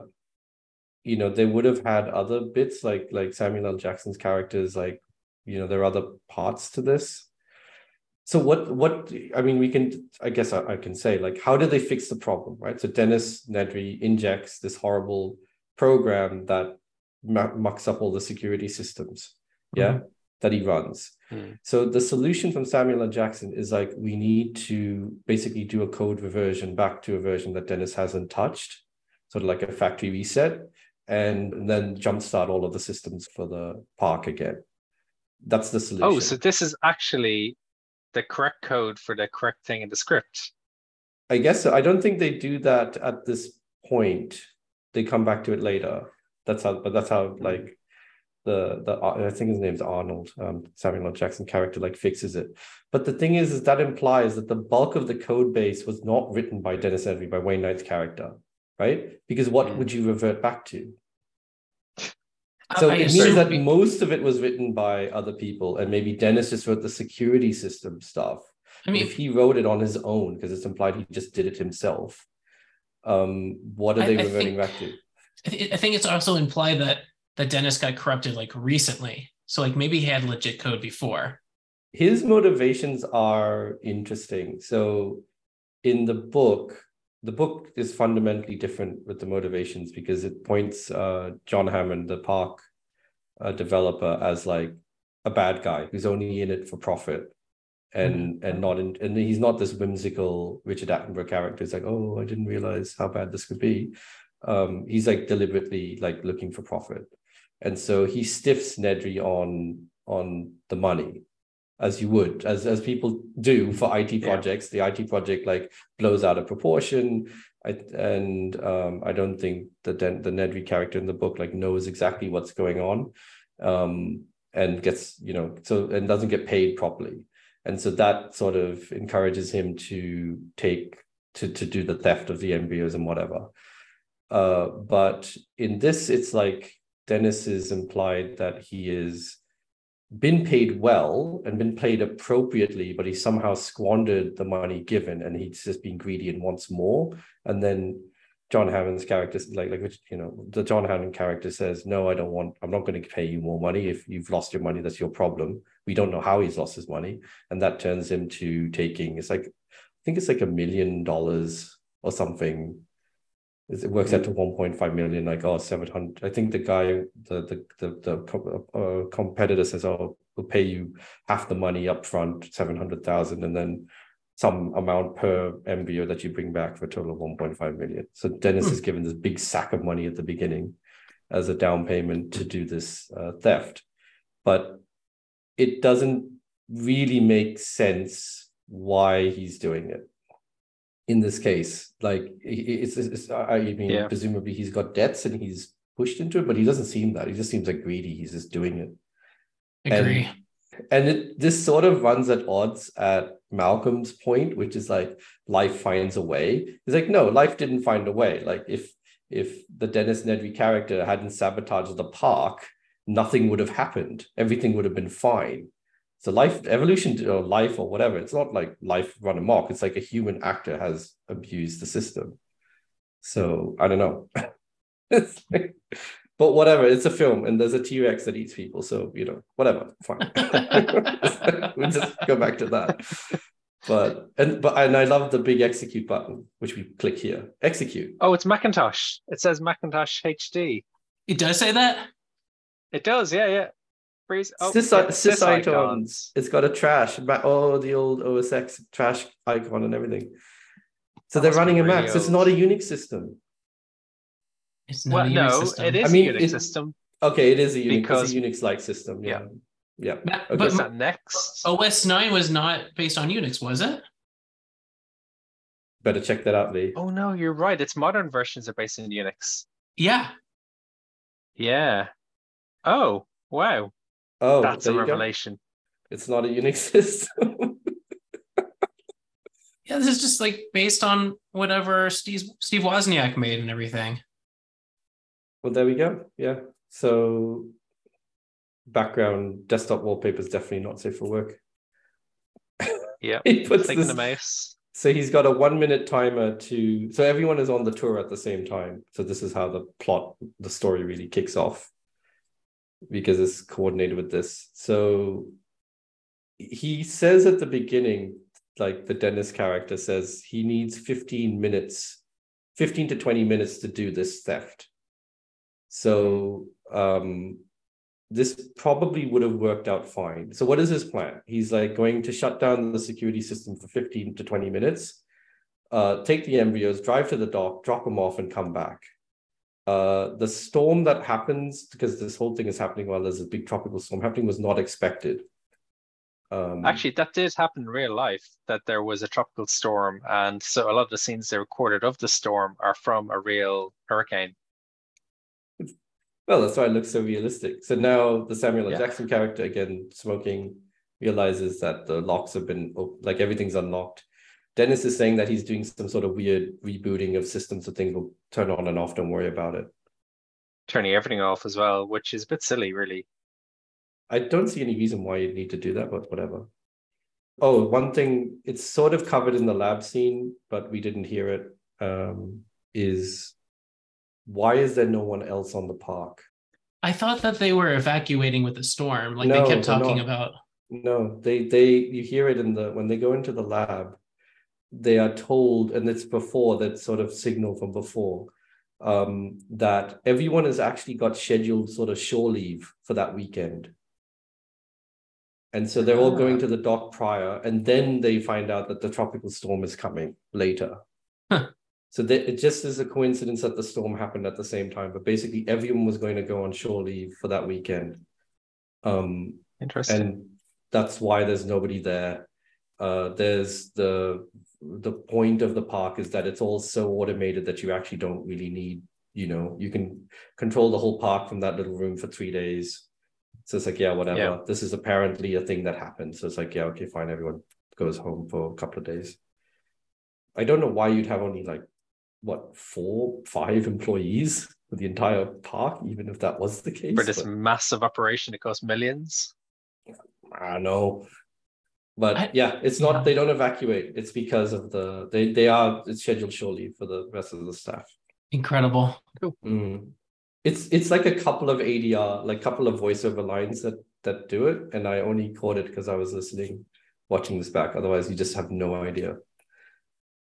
you know, they would have had other bits like like Samuel L. Jackson's characters, like, you know, there are other parts to this. So what what I mean, we can I guess I, I can say like how do they fix the problem, right? So Dennis Nedry injects this horrible program that mu- mucks up all the security systems, yeah, that he runs. Hmm. So the solution from Samuel L. Jackson is like we need to basically do a code reversion back to a version that Dennis hasn't touched, sort of like a factory reset, and then jumpstart all of the systems for the park again. That's the solution. Oh, so this is actually the correct code for the correct thing in the script. I guess so. I don't think they do that at this point. They come back to it later. That's how, but that's how like the the I think his name's Arnold, um, Samuel L. Jackson character like fixes it. But the thing is, is that implies that the bulk of the code base was not written by Dennis Nedry, by Wayne Knight's character, right? Because what would you revert back to? So I it means that most of it was written by other people, and maybe Dennis just wrote the security system stuff. I mean- if he wrote it on his own, because it's implied he just did it himself, um, what are I- they I reverting think- back to? I, th- I think it's also implied that that Dennis got corrupted like recently. So like maybe he had legit code before. His motivations are interesting. So in the book, the book is fundamentally different with the motivations because it points uh, John Hammond, the park uh, developer, as like a bad guy who's only in it for profit, and mm-hmm. and not in and he's not this whimsical Richard Attenborough character. It's like, oh, I didn't realize how bad this could be. Um, he's like deliberately like looking for profit, and so he stiffs Nedry on on the money as you would as as people do for IT projects. Yeah. The IT project like blows out of proportion. I, and um, I don't think the the Nedry character in the book like knows exactly what's going on, um, and gets you know so and doesn't get paid properly, and so that sort of encourages him to take to to do the theft of the embryos and whatever. Uh, but in this, it's like Dennis is implied that he is been paid well and been paid appropriately, but he somehow squandered the money given and he's just been greedy and wants more. And then John Hammond's character, like like you know, the John Hammond character says, "No, I don't want. I'm not going to pay you more money. If you've lost your money, that's your problem. We don't know how he's lost his money, and that turns him to taking. It's like, I think it's like a million dollars or something it works out to 1.5 million like oh 700 i think the guy the the the, the uh, competitor says oh we'll pay you half the money up front 700000 and then some amount per embryo that you bring back for a total of 1.5 million. So dennis hmm. is given this big sack of money at the beginning as a down payment to do this uh, theft. But it doesn't really make sense why he's doing it in this case. Like it's, it's I mean, yeah. presumably he's got debts and he's pushed into it, but he doesn't seem that. He just seems like greedy. He's just doing it. Agree. And, and it this sort of runs at odds at Malcolm's point, which is like life finds a way. It's like no, life didn't find a way. Like if if the Dennis Nedry character hadn't sabotaged the park, nothing would have happened. Everything would have been fine. So life evolution or life or whatever, it's not like life run amok. It's like a human actor has abused the system. So I don't know. but whatever, it's a film and there's a T-Rex that eats people. So, you know, whatever, fine. we'll just go back to that. But and but and I love the big execute button, which we click here. Execute. Oh, it's Macintosh. It says Macintosh HD. It does say that? It does, yeah, yeah. Oh, Sys, icons. It's got a trash, oh, the old OS X trash icon and everything. So that they're running a Mac. So it's not a Unix system. It's not well, a Unix no, system. it is I mean, a Unix it, system. Okay, it is a Unix. Because, it's a Unix-like system. Yeah. Yeah. yeah. Okay. But that next OS 9 was not based on Unix, was it? Better check that out, Lee. Oh no, you're right. Its modern versions are based in Unix. Yeah. Yeah. Oh, wow. Oh, that's a revelation. Go. It's not a Unix system. yeah, this is just like based on whatever Steve Steve Wozniak made and everything. Well, there we go. Yeah. So background desktop wallpaper is definitely not safe for work. Yeah. he puts this, the mouse. So he's got a one minute timer to so everyone is on the tour at the same time. So this is how the plot, the story really kicks off because it's coordinated with this. So he says at the beginning, like the Dennis character says, he needs 15 minutes, 15 to 20 minutes to do this theft. So um, this probably would have worked out fine. So what is his plan? He's like going to shut down the security system for 15 to 20 minutes, uh, take the embryos, drive to the dock, drop them off, and come back. Uh, the storm that happens because this whole thing is happening while there's a big tropical storm happening was not expected. Um, Actually, that did happen in real life. That there was a tropical storm, and so a lot of the scenes they recorded of the storm are from a real hurricane. Well, that's why it looks so realistic. So now the Samuel L. Yeah. Jackson character again smoking realizes that the locks have been like everything's unlocked Dennis is saying that he's doing some sort of weird rebooting of systems so things will turn on and off. Don't worry about it. Turning everything off as well, which is a bit silly, really. I don't see any reason why you'd need to do that, but whatever. Oh, one thing, it's sort of covered in the lab scene, but we didn't hear it. Um, is why is there no one else on the park? I thought that they were evacuating with the storm, like no, they kept talking about. No, they they you hear it in the when they go into the lab they are told, and it's before that sort of signal from before, um, that everyone has actually got scheduled sort of shore leave for that weekend. And so they're all going Ah. to the dock prior, and then they find out that the tropical storm is coming later. So they, it just is a coincidence that the storm happened at the same time, but basically everyone was going to go on shore leave for that weekend. Um, Interesting. and that's why there's nobody there. Uh, there's the the point of the park is that it's all so automated that you actually don't really need, you know, you can control the whole park from that little room for three days. So it's like, yeah, whatever. Yeah. This is apparently a thing that happened. So it's like, yeah, okay, fine. Everyone goes home for a couple of days. I don't know why you'd have only like what four, five employees for the entire park, even if that was the case. For this but- massive operation, it costs millions. I know. But I- yeah, it's not they don't evacuate. It's because of the they they are it's scheduled surely for the rest of the staff. Incredible. Mm. It's it's like a couple of ADR, like couple of voiceover lines that that do it, and I only caught it because I was listening, watching this back. Otherwise, you just have no idea.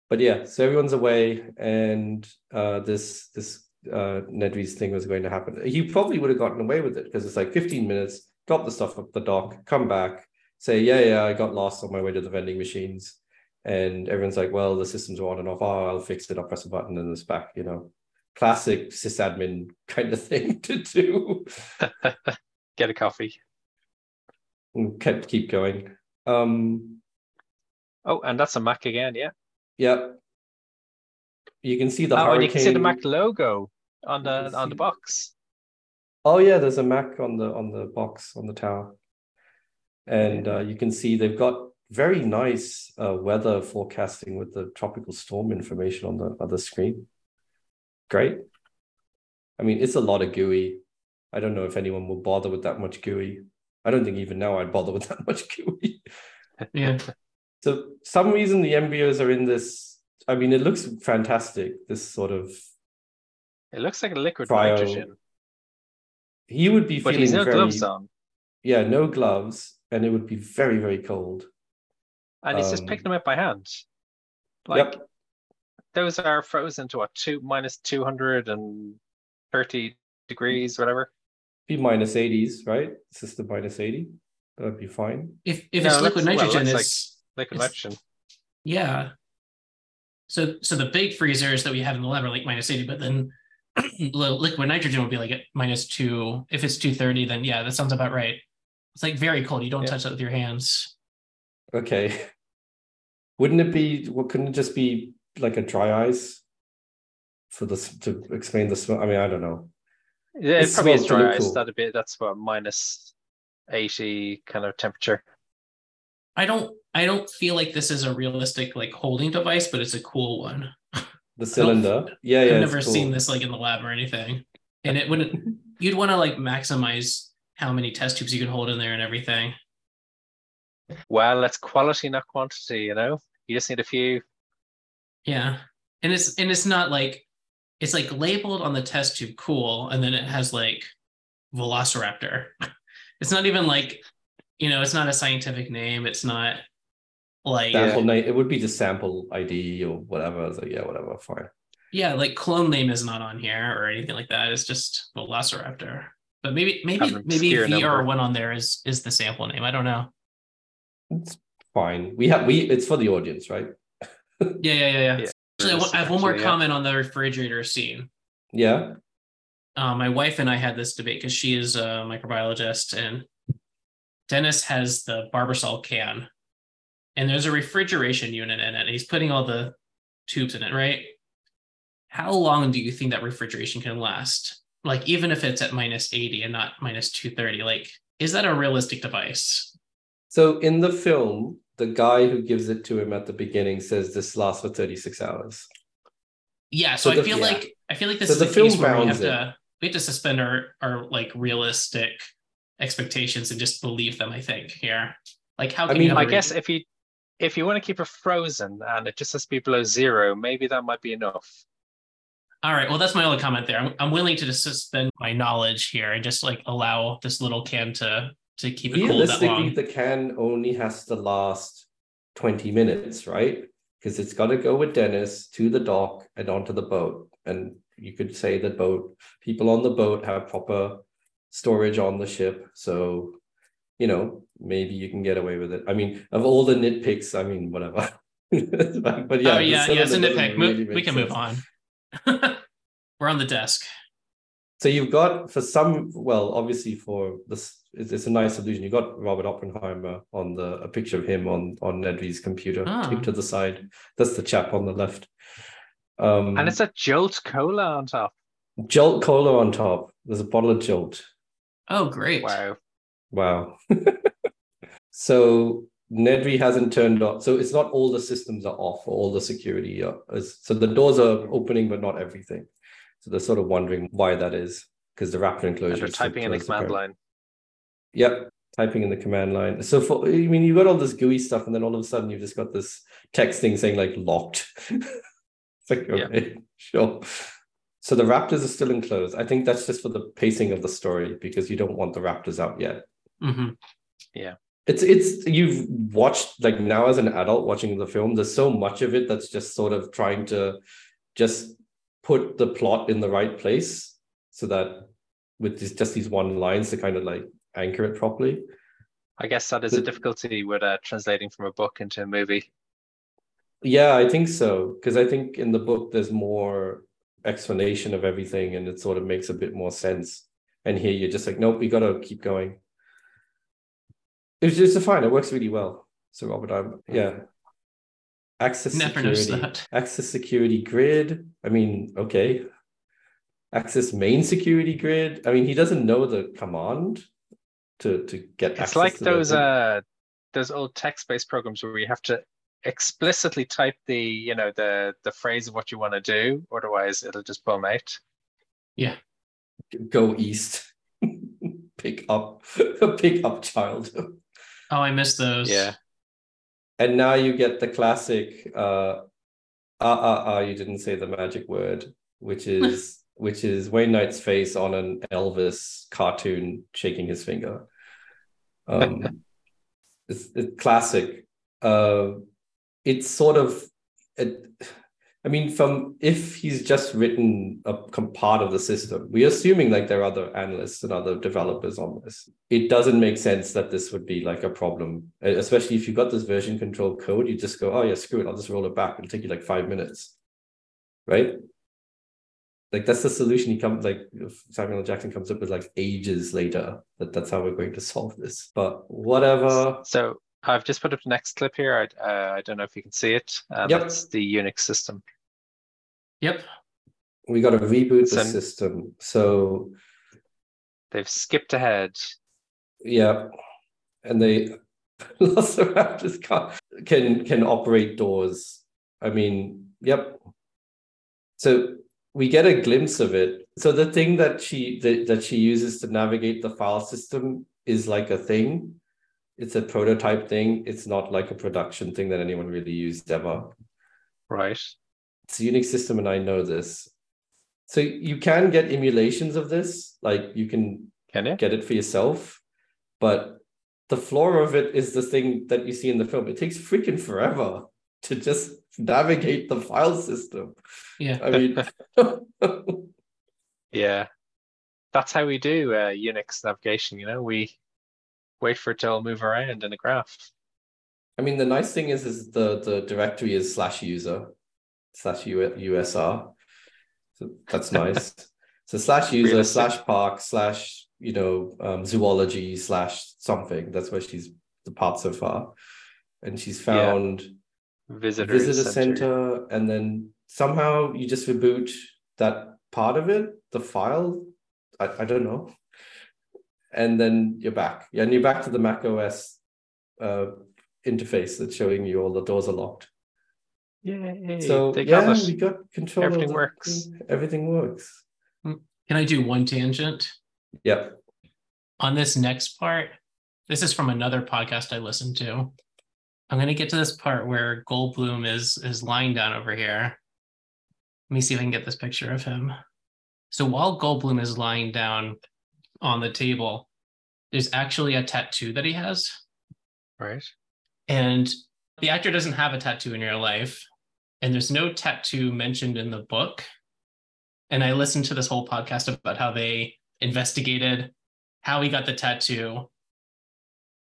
But yeah, so everyone's away, and uh, this this uh, Nedry's thing was going to happen. He probably would have gotten away with it because it's like 15 minutes, drop the stuff up the dock, come back, say, yeah, yeah, I got lost on my way to the vending machines. And everyone's like, well, the systems are on and off. Oh, I'll fix it. I'll press a button and it's back, you know. Classic sysadmin kind of thing to do. Get a coffee. And kept keep going. Um, Oh, and that's a Mac again, yeah. yeah. You can see the oh, and hurricane. you can see the Mac logo on the on the box. Oh yeah, there's a Mac on the on the box on the tower, and uh, you can see they've got very nice uh, weather forecasting with the tropical storm information on the other screen. Great. I mean, it's a lot of GUI. I don't know if anyone will bother with that much GUI. I don't think even now I'd bother with that much GUI. Yeah. So some reason the embryos are in this. I mean, it looks fantastic. This sort of It looks like a liquid Cryo- nitrogen, he would be but feeling he's no very, gloves on, Yeah, no gloves, and it would be very very cold. and he's just Um, picking them up by hand. Like yep. those are frozen to what two minus two hundred and thirty degrees, whatever. Be minus eighties, right? System minus eighty. That'd be fine. If if No, it's liquid looks- well, it nitrogen, looks like it's Liquid nitrogen. yeah. So so the big freezers that we have in the lab are like minus 80, but then li- liquid nitrogen would be like at minus two. If it's 230, then yeah, that sounds about right. It's like very cold. You don't Yeah. touch that with your hands. Okay. Wouldn't it be? What couldn't it just be like a dry ice for this to explain the smell? I mean, I don't know. Yeah, it It probably is dry ice. cool. That'd be that's what minus eighty kind of temperature. I don't I don't feel like this is a realistic like holding device, but it's a cool one. The cylinder. Yeah, yeah. I've never cool. seen this like in the lab or anything. And it wouldn't you'd want to like maximize how many test tubes you can hold in there and everything. Well, it's quality, not quantity. You know, you just need a few. Yeah. And it's and it's not like it's like labeled on the test tube cool, and then it has like Velociraptor. It's not even like, you know, it's not a scientific name. It's not like Sample name. It would be the sample ID or whatever. I was like, yeah, whatever, fine. yeah, like clone name is not on here or anything like that. It's just Velociraptor. But maybe maybe maybe VR one on there is is the sample name. I don't know. It's fine. We have we. It's for the audience, right? Yeah, yeah, yeah, yeah. Actually, I I have one more comment on the refrigerator scene. Yeah. uh, my wife and I had this debate because she is a microbiologist, and Dennis has the Barbasol can, and there's a refrigeration unit in it. And he's putting all the tubes in it, right? How long do you think that refrigeration can last? Like, even if it's at minus 80 and not minus 230, like, is that a realistic device? So in the film, the guy who gives it to him at the beginning says this lasts for 36 hours. Yeah, so, So the- I feel yeah. like I feel like this So is the a case film where we have it. to we have to suspend our our like realistic expectations and just believe them. I think here, like how I can mean, you have I a re- guess if you if you want to keep it frozen and it just has to be below zero, maybe that might be enough. All right, well that's my only comment there. I'm, I'm willing to just suspend my knowledge here and just like allow this little can to to keep it cool that long. the can only has to last 20 minutes, right? because it's got to go with Dennis to the dock and onto the boat. And you could say the boat people on the boat have proper storage on the ship, so you know maybe you can get away with it. I mean, of all the nitpicks, I mean, whatever. but yeah, oh yeah, yeah, it's a nitpick. Really we can move on. Sense. We're on the desk. So you've got for some, well, obviously for this, it's, it's a nice illusion. You got Robert Oppenheimer on the a picture of him on on Nedry's computer, Ah. taped to the side. That's the chap on the left. Um, And it's a Jolt Cola on top. Jolt Cola on top. There's a bottle of Jolt. Oh, great. Wow. Wow. so Nedry hasn't turned off. So it's not all the systems are off or all the security. Are, is, so the doors are opening, but not everything. So they're sort of wondering why that is because the Raptor enclosure. And they're is typing in the command apparently. line. Yep, typing in the command line. So for I mean, you got all this GUI stuff, and then all of a sudden you've just got this text thing saying like locked. it's like Yeah. okay, sure. So the Raptors are still enclosed. I think that's just for the pacing of the story because you don't want the Raptors out yet. hmm Yeah. It's it's you've watched like now as an adult watching the film. There's so much of it that's just sort of trying to just put the plot in the right place so that with these, just these one lines to kind of like anchor it properly. I guess that is a difficulty with uh, translating from a book into a movie. Yeah, I think so. Because I think in the book there's more explanation of everything and it sort of makes a bit more sense. And here you're just like, nope, we gotta keep going. It's just fine, it works really well. So Robert, I'm yeah. Access Never security. that. Access security grid. I mean, okay. Access main security grid. I mean, he doesn't know the command to to get It's access like to those uh those old text-based programs where you have to explicitly type the you know the the phrase of what you want to do, otherwise it'll just bum out. Yeah. go east. pick up pick up child. Oh, I missed those. Yeah. And now you get the classic uh ah ah ah you didn't say the magic word, which is which is Wayne Knight's face on an Elvis cartoon shaking his finger. Um it's, it's classic. Uh it's sort of it, I mean, from if he's just written a part of the system, we're assuming like there are other analysts and other developers on this. It doesn't make sense that this would be like a problem, especially if you've got this version control code. You just go, oh yeah, screw it, I'll just roll it back. It'll take you like five minutes, right? Like that's the solution. He comes like Samuel Jackson comes up with like ages later that that's how we're going to solve this. But whatever. So I've just put up the next clip here. I uh, I don't know if you can see it. Um, Yep. It's the Unix system. Yep. We got to reboot the system. So They've skipped ahead. Yeah, and they Velociraptors can can can operate doors. I mean, yep. So we get a glimpse of it. So the thing that she that, that she uses to navigate the file system is like a thing. It's a prototype thing. It's not like a production thing that anyone really used ever. Right. It's a Unix system, and I know this. So you can get emulations of this, like you can Can you? get it for yourself. But the floor of it is the thing that you see in the film. It takes freaking forever to just navigate the file system. Yeah. I mean, Yeah. That's how we do uh, Unix navigation. You know, we wait for it to all move around in the graph. I mean, the nice thing is, is the the directory is slash user slash USR. So that's nice. so slash user Realistic. slash park slash you know um, zoology slash something. That's where she's the part so far, and she's found. Visitor, visitor center. and then somehow you just reboot that part of it the file i, I don't know and then you're back yeah, and you're back to the mac os uh, interface that's showing you all the doors are locked Yay. so they got yeah it. we got control Everything works. thing. everything works Can I do one tangent? yep on this next part, this is from another podcast I listened to. I'm gonna get to this part where Goldblum is is lying down over here. Let me see if I can get this picture of him. So while Goldblum is lying down on the table, there's actually a tattoo that he has. Right. And the actor doesn't have a tattoo in real life, and there's no tattoo mentioned in the book. And I listened to this whole podcast about how they investigated how he got the tattoo.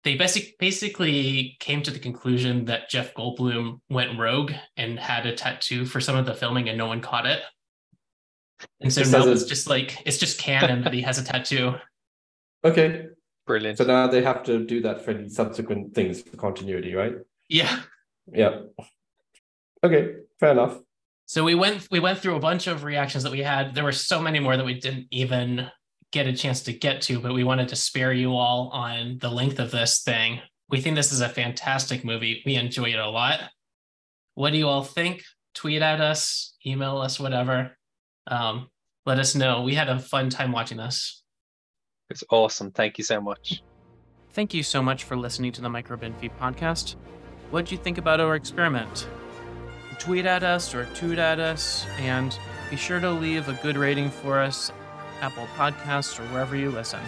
They basic, basically came to the conclusion that Jeff Goldblum went rogue and had a tattoo for some of the filming and no one caught it. And so Just now it's just like it's just canon that he has a tattoo. Okay. Brilliant. So now they have to do that for any subsequent things for continuity, right? Yeah. Yeah. Okay, fair enough. So we went we went through a bunch of reactions that we had. There were so many more that we didn't even get a chance to get to, but we wanted to spare you all on the length of this thing. We think this is a fantastic movie. We enjoy it a lot. What do you all think? Tweet at us, email us, whatever. Um, let us know. We had a fun time watching this. It's awesome. Thank you so much. Thank you so much for listening to the Micro Binfie podcast. What'd you think about our experiment? Tweet at us or toot at us, and be sure to leave a good rating for us, Apple Podcasts, or wherever you listen.